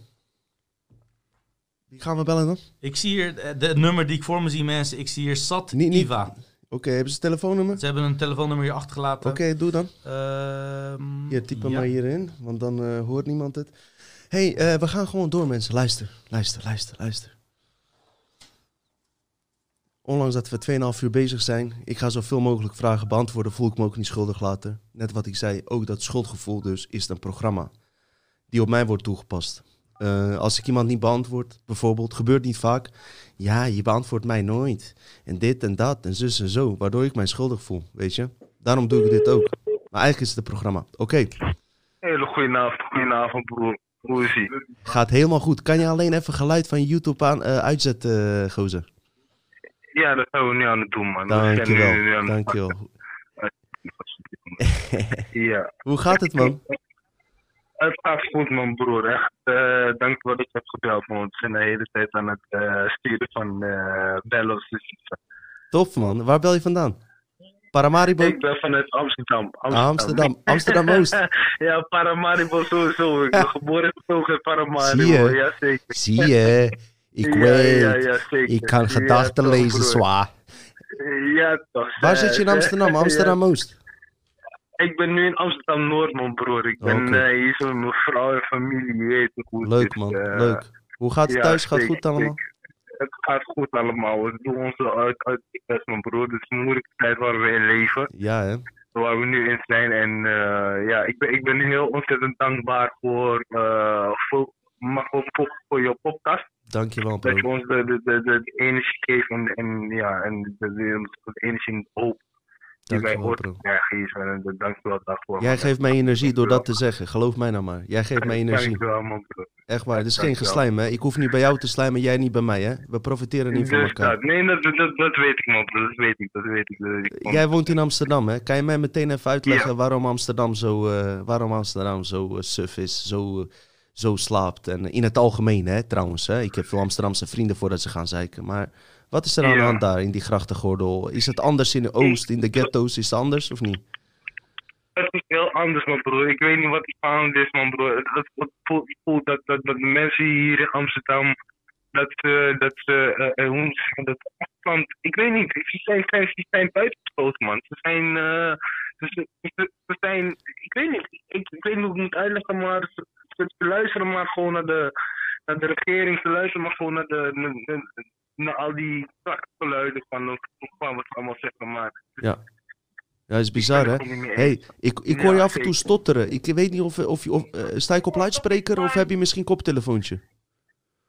A: Wie gaan we bellen dan?
B: Ik zie hier eh, de, het nummer die ik voor me zie, mensen. Ik zie hier Sat
A: Niet- niet-
B: Iva.
A: Oké, hebben ze een telefoonnummer?
B: Ze hebben een telefoonnummer hier achtergelaten.
A: Oké, doe dan.
B: Ehm,
A: Hier, typ hem
B: ja.
A: maar hierin, want dan eh, hoort niemand het. hey, eh, we gaan gewoon door, mensen. Luister, luister, luister, luister. Ondanks dat we 2,5 uur bezig zijn, ik ga zoveel mogelijk vragen beantwoorden, voel ik me ook niet schuldig later. Net wat ik zei, ook dat schuldgevoel dus is een programma die op mij wordt toegepast. Eh, als ik iemand niet beantwoord, bijvoorbeeld, gebeurt niet vaak. Ja, je beantwoordt mij nooit. En dit en dat en zus en zo, waardoor ik mij schuldig voel, weet je. Daarom doe ik dit ook. Maar eigenlijk is het een programma. Oké,
D: Hele goedenavond, goedenavond broer. Hoe is ie?
A: gaat helemaal goed. Kan je alleen even geluid van YouTube aan, eh, uitzetten, eh, gozer?
D: Ja, dat zijn we nu aan het doen man.
A: Dankjewel, dankjewel. [LAUGHS]
D: Ja,
A: Hoe gaat het, man?
D: het gaat goed man broer. Echt, eh dank dat ik heb gebeld man. We zijn de hele tijd aan het eh, sturen van eh bellos. Dus,
A: Tof, man. Waar bel je vandaan? Paramaribo?
D: ik ben vanuit Amsterdam.
A: Ah, Amsterdam. Amsterdam-Oost. [LAUGHS]
D: ja, Paramaribo sowieso. Ik ben geboren en getogen in Paramaribo.
A: Zie je?
D: Ja, zeker.
A: Zie je? Ik weet.
D: ja, ja, zeker.
A: Ik kan gedachten lezen, zwaar.
D: Ja, toch.
A: Waar
D: eh,
A: zit je in Amsterdam?
D: ja.
A: Amsterdam-Oost?
D: Ik ben nu in Amsterdam Noord, man broer. Ik ben eh, hier zo met mijn vrouw en familie, weet het hoe
A: Leuk, man.
D: eh,
A: Leuk. Hoe gaat het thuis? Gaat het goed allemaal?
D: Het gaat goed allemaal. We doen onze uit, uit best, mijn broer. Het is een moeilijke tijd waar we in leven.
A: Ja, hè?
D: Waar we nu in zijn. En eh, ja, ik ben, ik ben nu heel ontzettend dankbaar voor, eh, voor, voor, voor, voor je podcast.
A: Dankjewel,
D: Dat je
A: bro.
D: ons de, de, de, de, energie geeft en, en, ja, en de, de, energie en hoop die wij ooit
A: bro.
D: krijgen. eh, dankjewel daarvoor.
A: Jij geeft mij energie door dat te zeggen. Geloof mij nou maar. Jij geeft mij energie.
D: Dankjewel, man broer.
A: Echt waar. Het is geen geslijm, hè? Ik hoef niet bij jou te slijmen, jij niet bij mij, hè? We profiteren niet van
D: Dus
A: elkaar.
D: nee, dat, dat, dat weet ik, man. Dat weet ik, dat weet ik. Man.
A: Jij woont in Amsterdam, hè? Kan je mij meteen even uitleggen waarom Amsterdam zo, eh, waarom Amsterdam zo eh, suf is, zo, eh, zo slaapt? En in het algemeen, hè, trouwens. Hè? Ik heb veel Amsterdamse vrienden voordat ze gaan zeiken. Maar wat is er aan de
D: Ja.
A: hand daar in die grachtengordel? Is het anders in de Oost, in de ghetto's? Is het anders of niet?
D: Het is heel anders, man, broer. Ik weet niet wat er aan is, man, broer. Het, het, het voelt, dat, dat, dat de mensen hier in Amsterdam, dat ze, dat ze, eh, hoe dat afstand, ik weet niet, ze zijn, zijn, ze zijn buitengesloten, man. Ze zijn, eh, ze, ze, ze, ze zijn, ik weet niet, ik, ik weet niet hoe ik het moet uitleggen, maar ze, ze, ze luisteren maar gewoon naar de, naar de regering, ze luisteren maar gewoon naar, de, naar, al die geluiden van, van wat ze allemaal zeggen, maar...
A: Ja. Ja, is bizar, hè?
D: Ik
A: hey, ik, ik hoor je af en toe stotteren. Ik weet niet of, of, je- of eh, sta ik op luidspreker of heb je misschien koptelefoontje?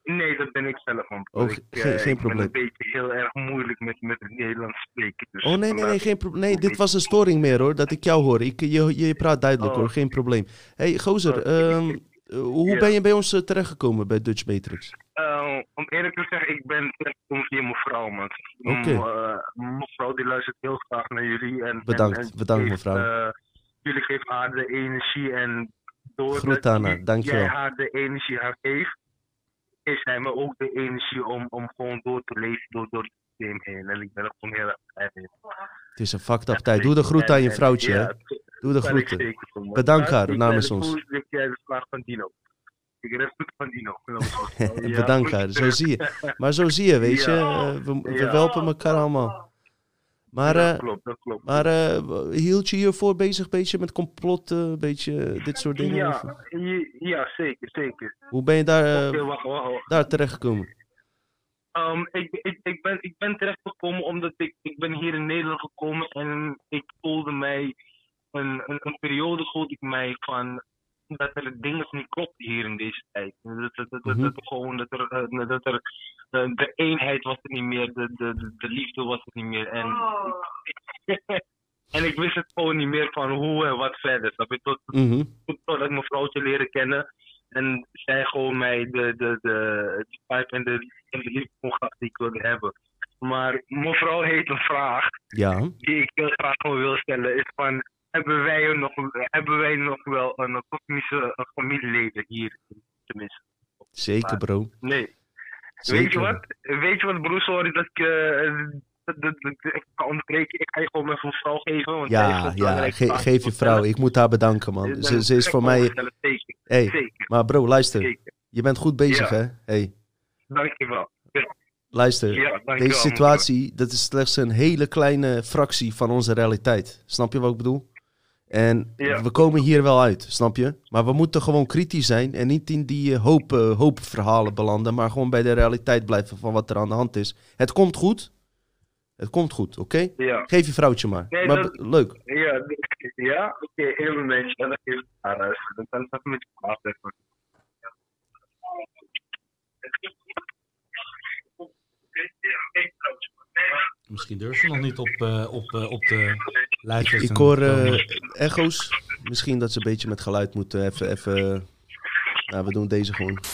D: Nee, dat ben ik zelf.
A: Oh,
D: ik,
A: geen-
D: eh,
A: geen
D: ik
A: probleem.
D: ben een beetje heel erg moeilijk met, met het Nederlands spreken. Dus
A: Oh nee, nee, geen probleem. Nee, dit was een storing meer hoor, dat ik jou hoor. Ik, je, je praat duidelijk
D: Oh.
A: hoor, geen probleem. hey, gozer,
D: Oké.
A: Eh, hoe
D: Ja.
A: ben je bij ons eh, terechtgekomen bij Dutch Matrix?
D: Eh, om eerlijk te zeggen, ik ben terechtgekomen via mijn vrouw, man.
A: Oké.
D: M- eh, mijn vrouw die luistert heel graag naar jullie. En,
A: Bedankt,
D: en, en
A: bedankt, mevrouw.
D: jullie geven haar de energie en
A: Groet haar,
D: jullie-
A: dankjewel.
D: jij haar de energie haar geeft, geeft zij me ook de energie om, om gewoon door te leven door, door het systeem heen. En ik ben er gewoon heel erg blij mee.
A: Het is een fucked up tijd. Doe de groeten aan je vrouwtje, hè? Doe de groeten. Bedankt haar namens ons.
D: Ik jij de vraag van Dino. Ik heb goed van Dino. [LAUGHS] Ja,
A: Bedankt haar, zo zie je. Maar zo zie je, weet je, eh, we, we
D: Ja.
A: helpen elkaar allemaal. Maar,
D: dat
A: eh,
D: klopt, dat klopt.
A: maar eh, hield je hiervoor bezig, beetje met complotten, een beetje dit soort dingen?
D: ja, ja, zeker, zeker.
A: Hoe ben je daar,
D: Oké, wacht, wacht, wacht.
A: daar terechtgekomen?
D: Ehm, ik, ik, ik, ben, ik ben terechtgekomen omdat ik, ik ben hier in Nederland gekomen en ik voelde mij, een, een, een periode voelde ik mij van dat er dingen niet klopten hier in deze tijd. Dat, dat, dat, dat,
A: Mhm.
D: dat gewoon, dat er, eh, dat er eh, de eenheid was er niet meer, de, de, de, de liefde was er niet meer. En, [LAUGHS] en ik wist het gewoon niet meer van hoe en wat verder. Snap je? Tot,
A: Mhm.
D: totdat ik mijn vrouwtje leren kennen. En zij gewoon mij de, de, de, de vibe en de, en de liefde gaf die ik wilde hebben. Maar mevrouw heeft een vraag
A: Ja.
D: die ik heel graag wil stellen. Is van, hebben wij, er nog, hebben wij nog wel een kosmische een familieleden hier? Tenminste.
A: Zeker, bro.
D: Nee.
A: Zeker.
D: Weet je wat? Weet je wat, broer? Sorry dat ik... eh, dat, dat, dat- ik ga onderbreken. Ik ga je gewoon mijn vrouw geven. Want
A: Ja,
D: een
A: ja. Ge- geef je vrouw. Ik moet haar bedanken, man.
D: Dan
A: Ze, ze is voor mij...
D: Zeker.
A: Hey,
D: Zeker.
A: maar bro, luister.
D: Zeker.
A: Je bent goed bezig,
D: Ja.
A: hè? Hey,
D: Dankjewel. Ja,
A: luister.
D: ja, dankjewel.
A: Deze situatie, dat is slechts een hele kleine fractie van onze realiteit. Snap je wat ik bedoel? En
D: Ja.
A: we komen hier wel uit, snap je? Maar we moeten gewoon kritisch zijn en niet in die eh, hoop, eh, hoopverhalen belanden, maar gewoon bij de realiteit blijven van wat er aan de hand is. Het komt goed. Het komt goed, oké?
D: Ja,
A: Geef je vrouwtje maar.
D: Nee,
A: maar
D: dat-
A: leuk.
D: ja, d- ja oké, één momentje. En dan geef ik haar huis. Dan kan ik met je praten. even.
B: Misschien durf ze nog niet op, eh, op, eh, op de lijstjes.
A: Ik hoor eh, echo's. Misschien dat ze een beetje met geluid moeten even... even nou, we doen deze gewoon.
D: Ze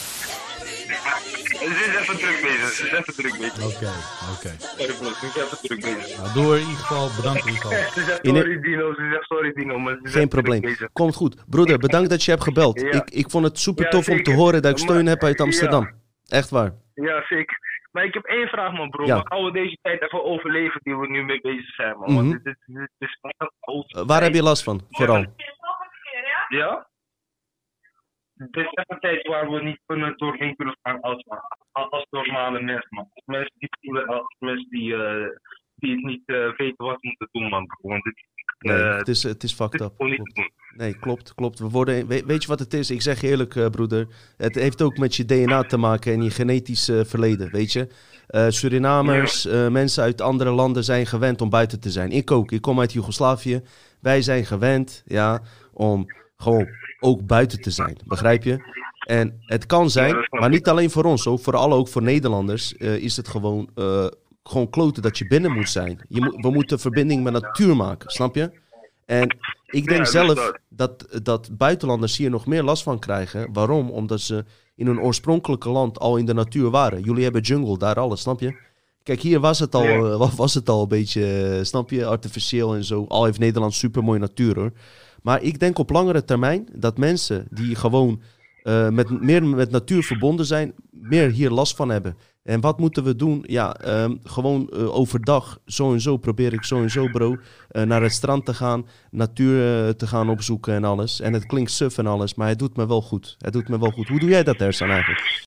D: is even druk bezig. Ze is even druk bezig.
B: Oké, oké.
D: Ze is even druk bezig.
B: Nou, door in ieder geval. Bedankt in ieder geval.
D: Sorry, Dino. Ze zegt sorry, Dino. Maar
A: Geen probleem. Komt goed. Broeder, bedankt dat je hebt gebeld.
D: Ja.
A: Ik, ik vond het super
D: Ja,
A: tof om te horen dat ik steun heb uit Amsterdam. Echt waar.
D: Ja, zeker. Maar ik heb één vraag, man, bro.
A: Ja.
D: Gaan we deze tijd even overleven die we nu mee bezig zijn, man?
A: Mhm.
D: Want dit, dit, dit is echt een
A: Eh, waar heb je last van? Vooral.
D: Ja? Het is echt een tijd waar we niet kunnen doorheen kunnen gaan als, als normale mensen, man. Als mensen die voelen, als mensen die, eh, die niet eh, weten wat moeten doen, man. Want het,
A: Nee,
D: eh,
A: het is, het is fucked up. Klopt. Nee, klopt, klopt. We worden, weet, weet je wat het is? Ik zeg je eerlijk, eh, broeder. Het heeft ook met je DNA te maken en je genetisch eh, verleden, weet je. Surinamers, mensen uit andere landen zijn gewend om buiten te zijn. Ik ook. Ik kom uit Joegoslavië. Wij zijn gewend, ja, om gewoon ook buiten te zijn. Begrijp je? En het kan zijn, maar niet alleen voor ons, ook voor alle, ook voor Nederlanders, is het gewoon, gewoon kloten dat je binnen moet zijn. Je moet, we moeten verbinding met natuur maken, snap je? En ik denk
D: Ja,
A: zelf dat. dat, buitenlanders hier nog meer last van krijgen. Waarom? Omdat ze in hun oorspronkelijke land al in de natuur waren. Jullie hebben jungle, daar alles, snap je? Kijk, hier was het al,
D: Ja.
A: eh, wa- was het al een beetje, eh, snap je, artificieel en zo. Al heeft Nederland super mooie natuur hoor. Maar ik denk op langere termijn dat mensen die gewoon eh, met, meer met natuur verbonden zijn, meer hier last van hebben. En wat moeten we doen? Ja, ehm, gewoon eh, overdag, zo en zo probeer ik zo en zo, bro, eh, naar het strand te gaan, natuur eh, te gaan opzoeken en alles. En het klinkt suf en alles, maar het doet me wel goed. Het doet me wel goed. Hoe doe jij dat, Ersan, eigenlijk?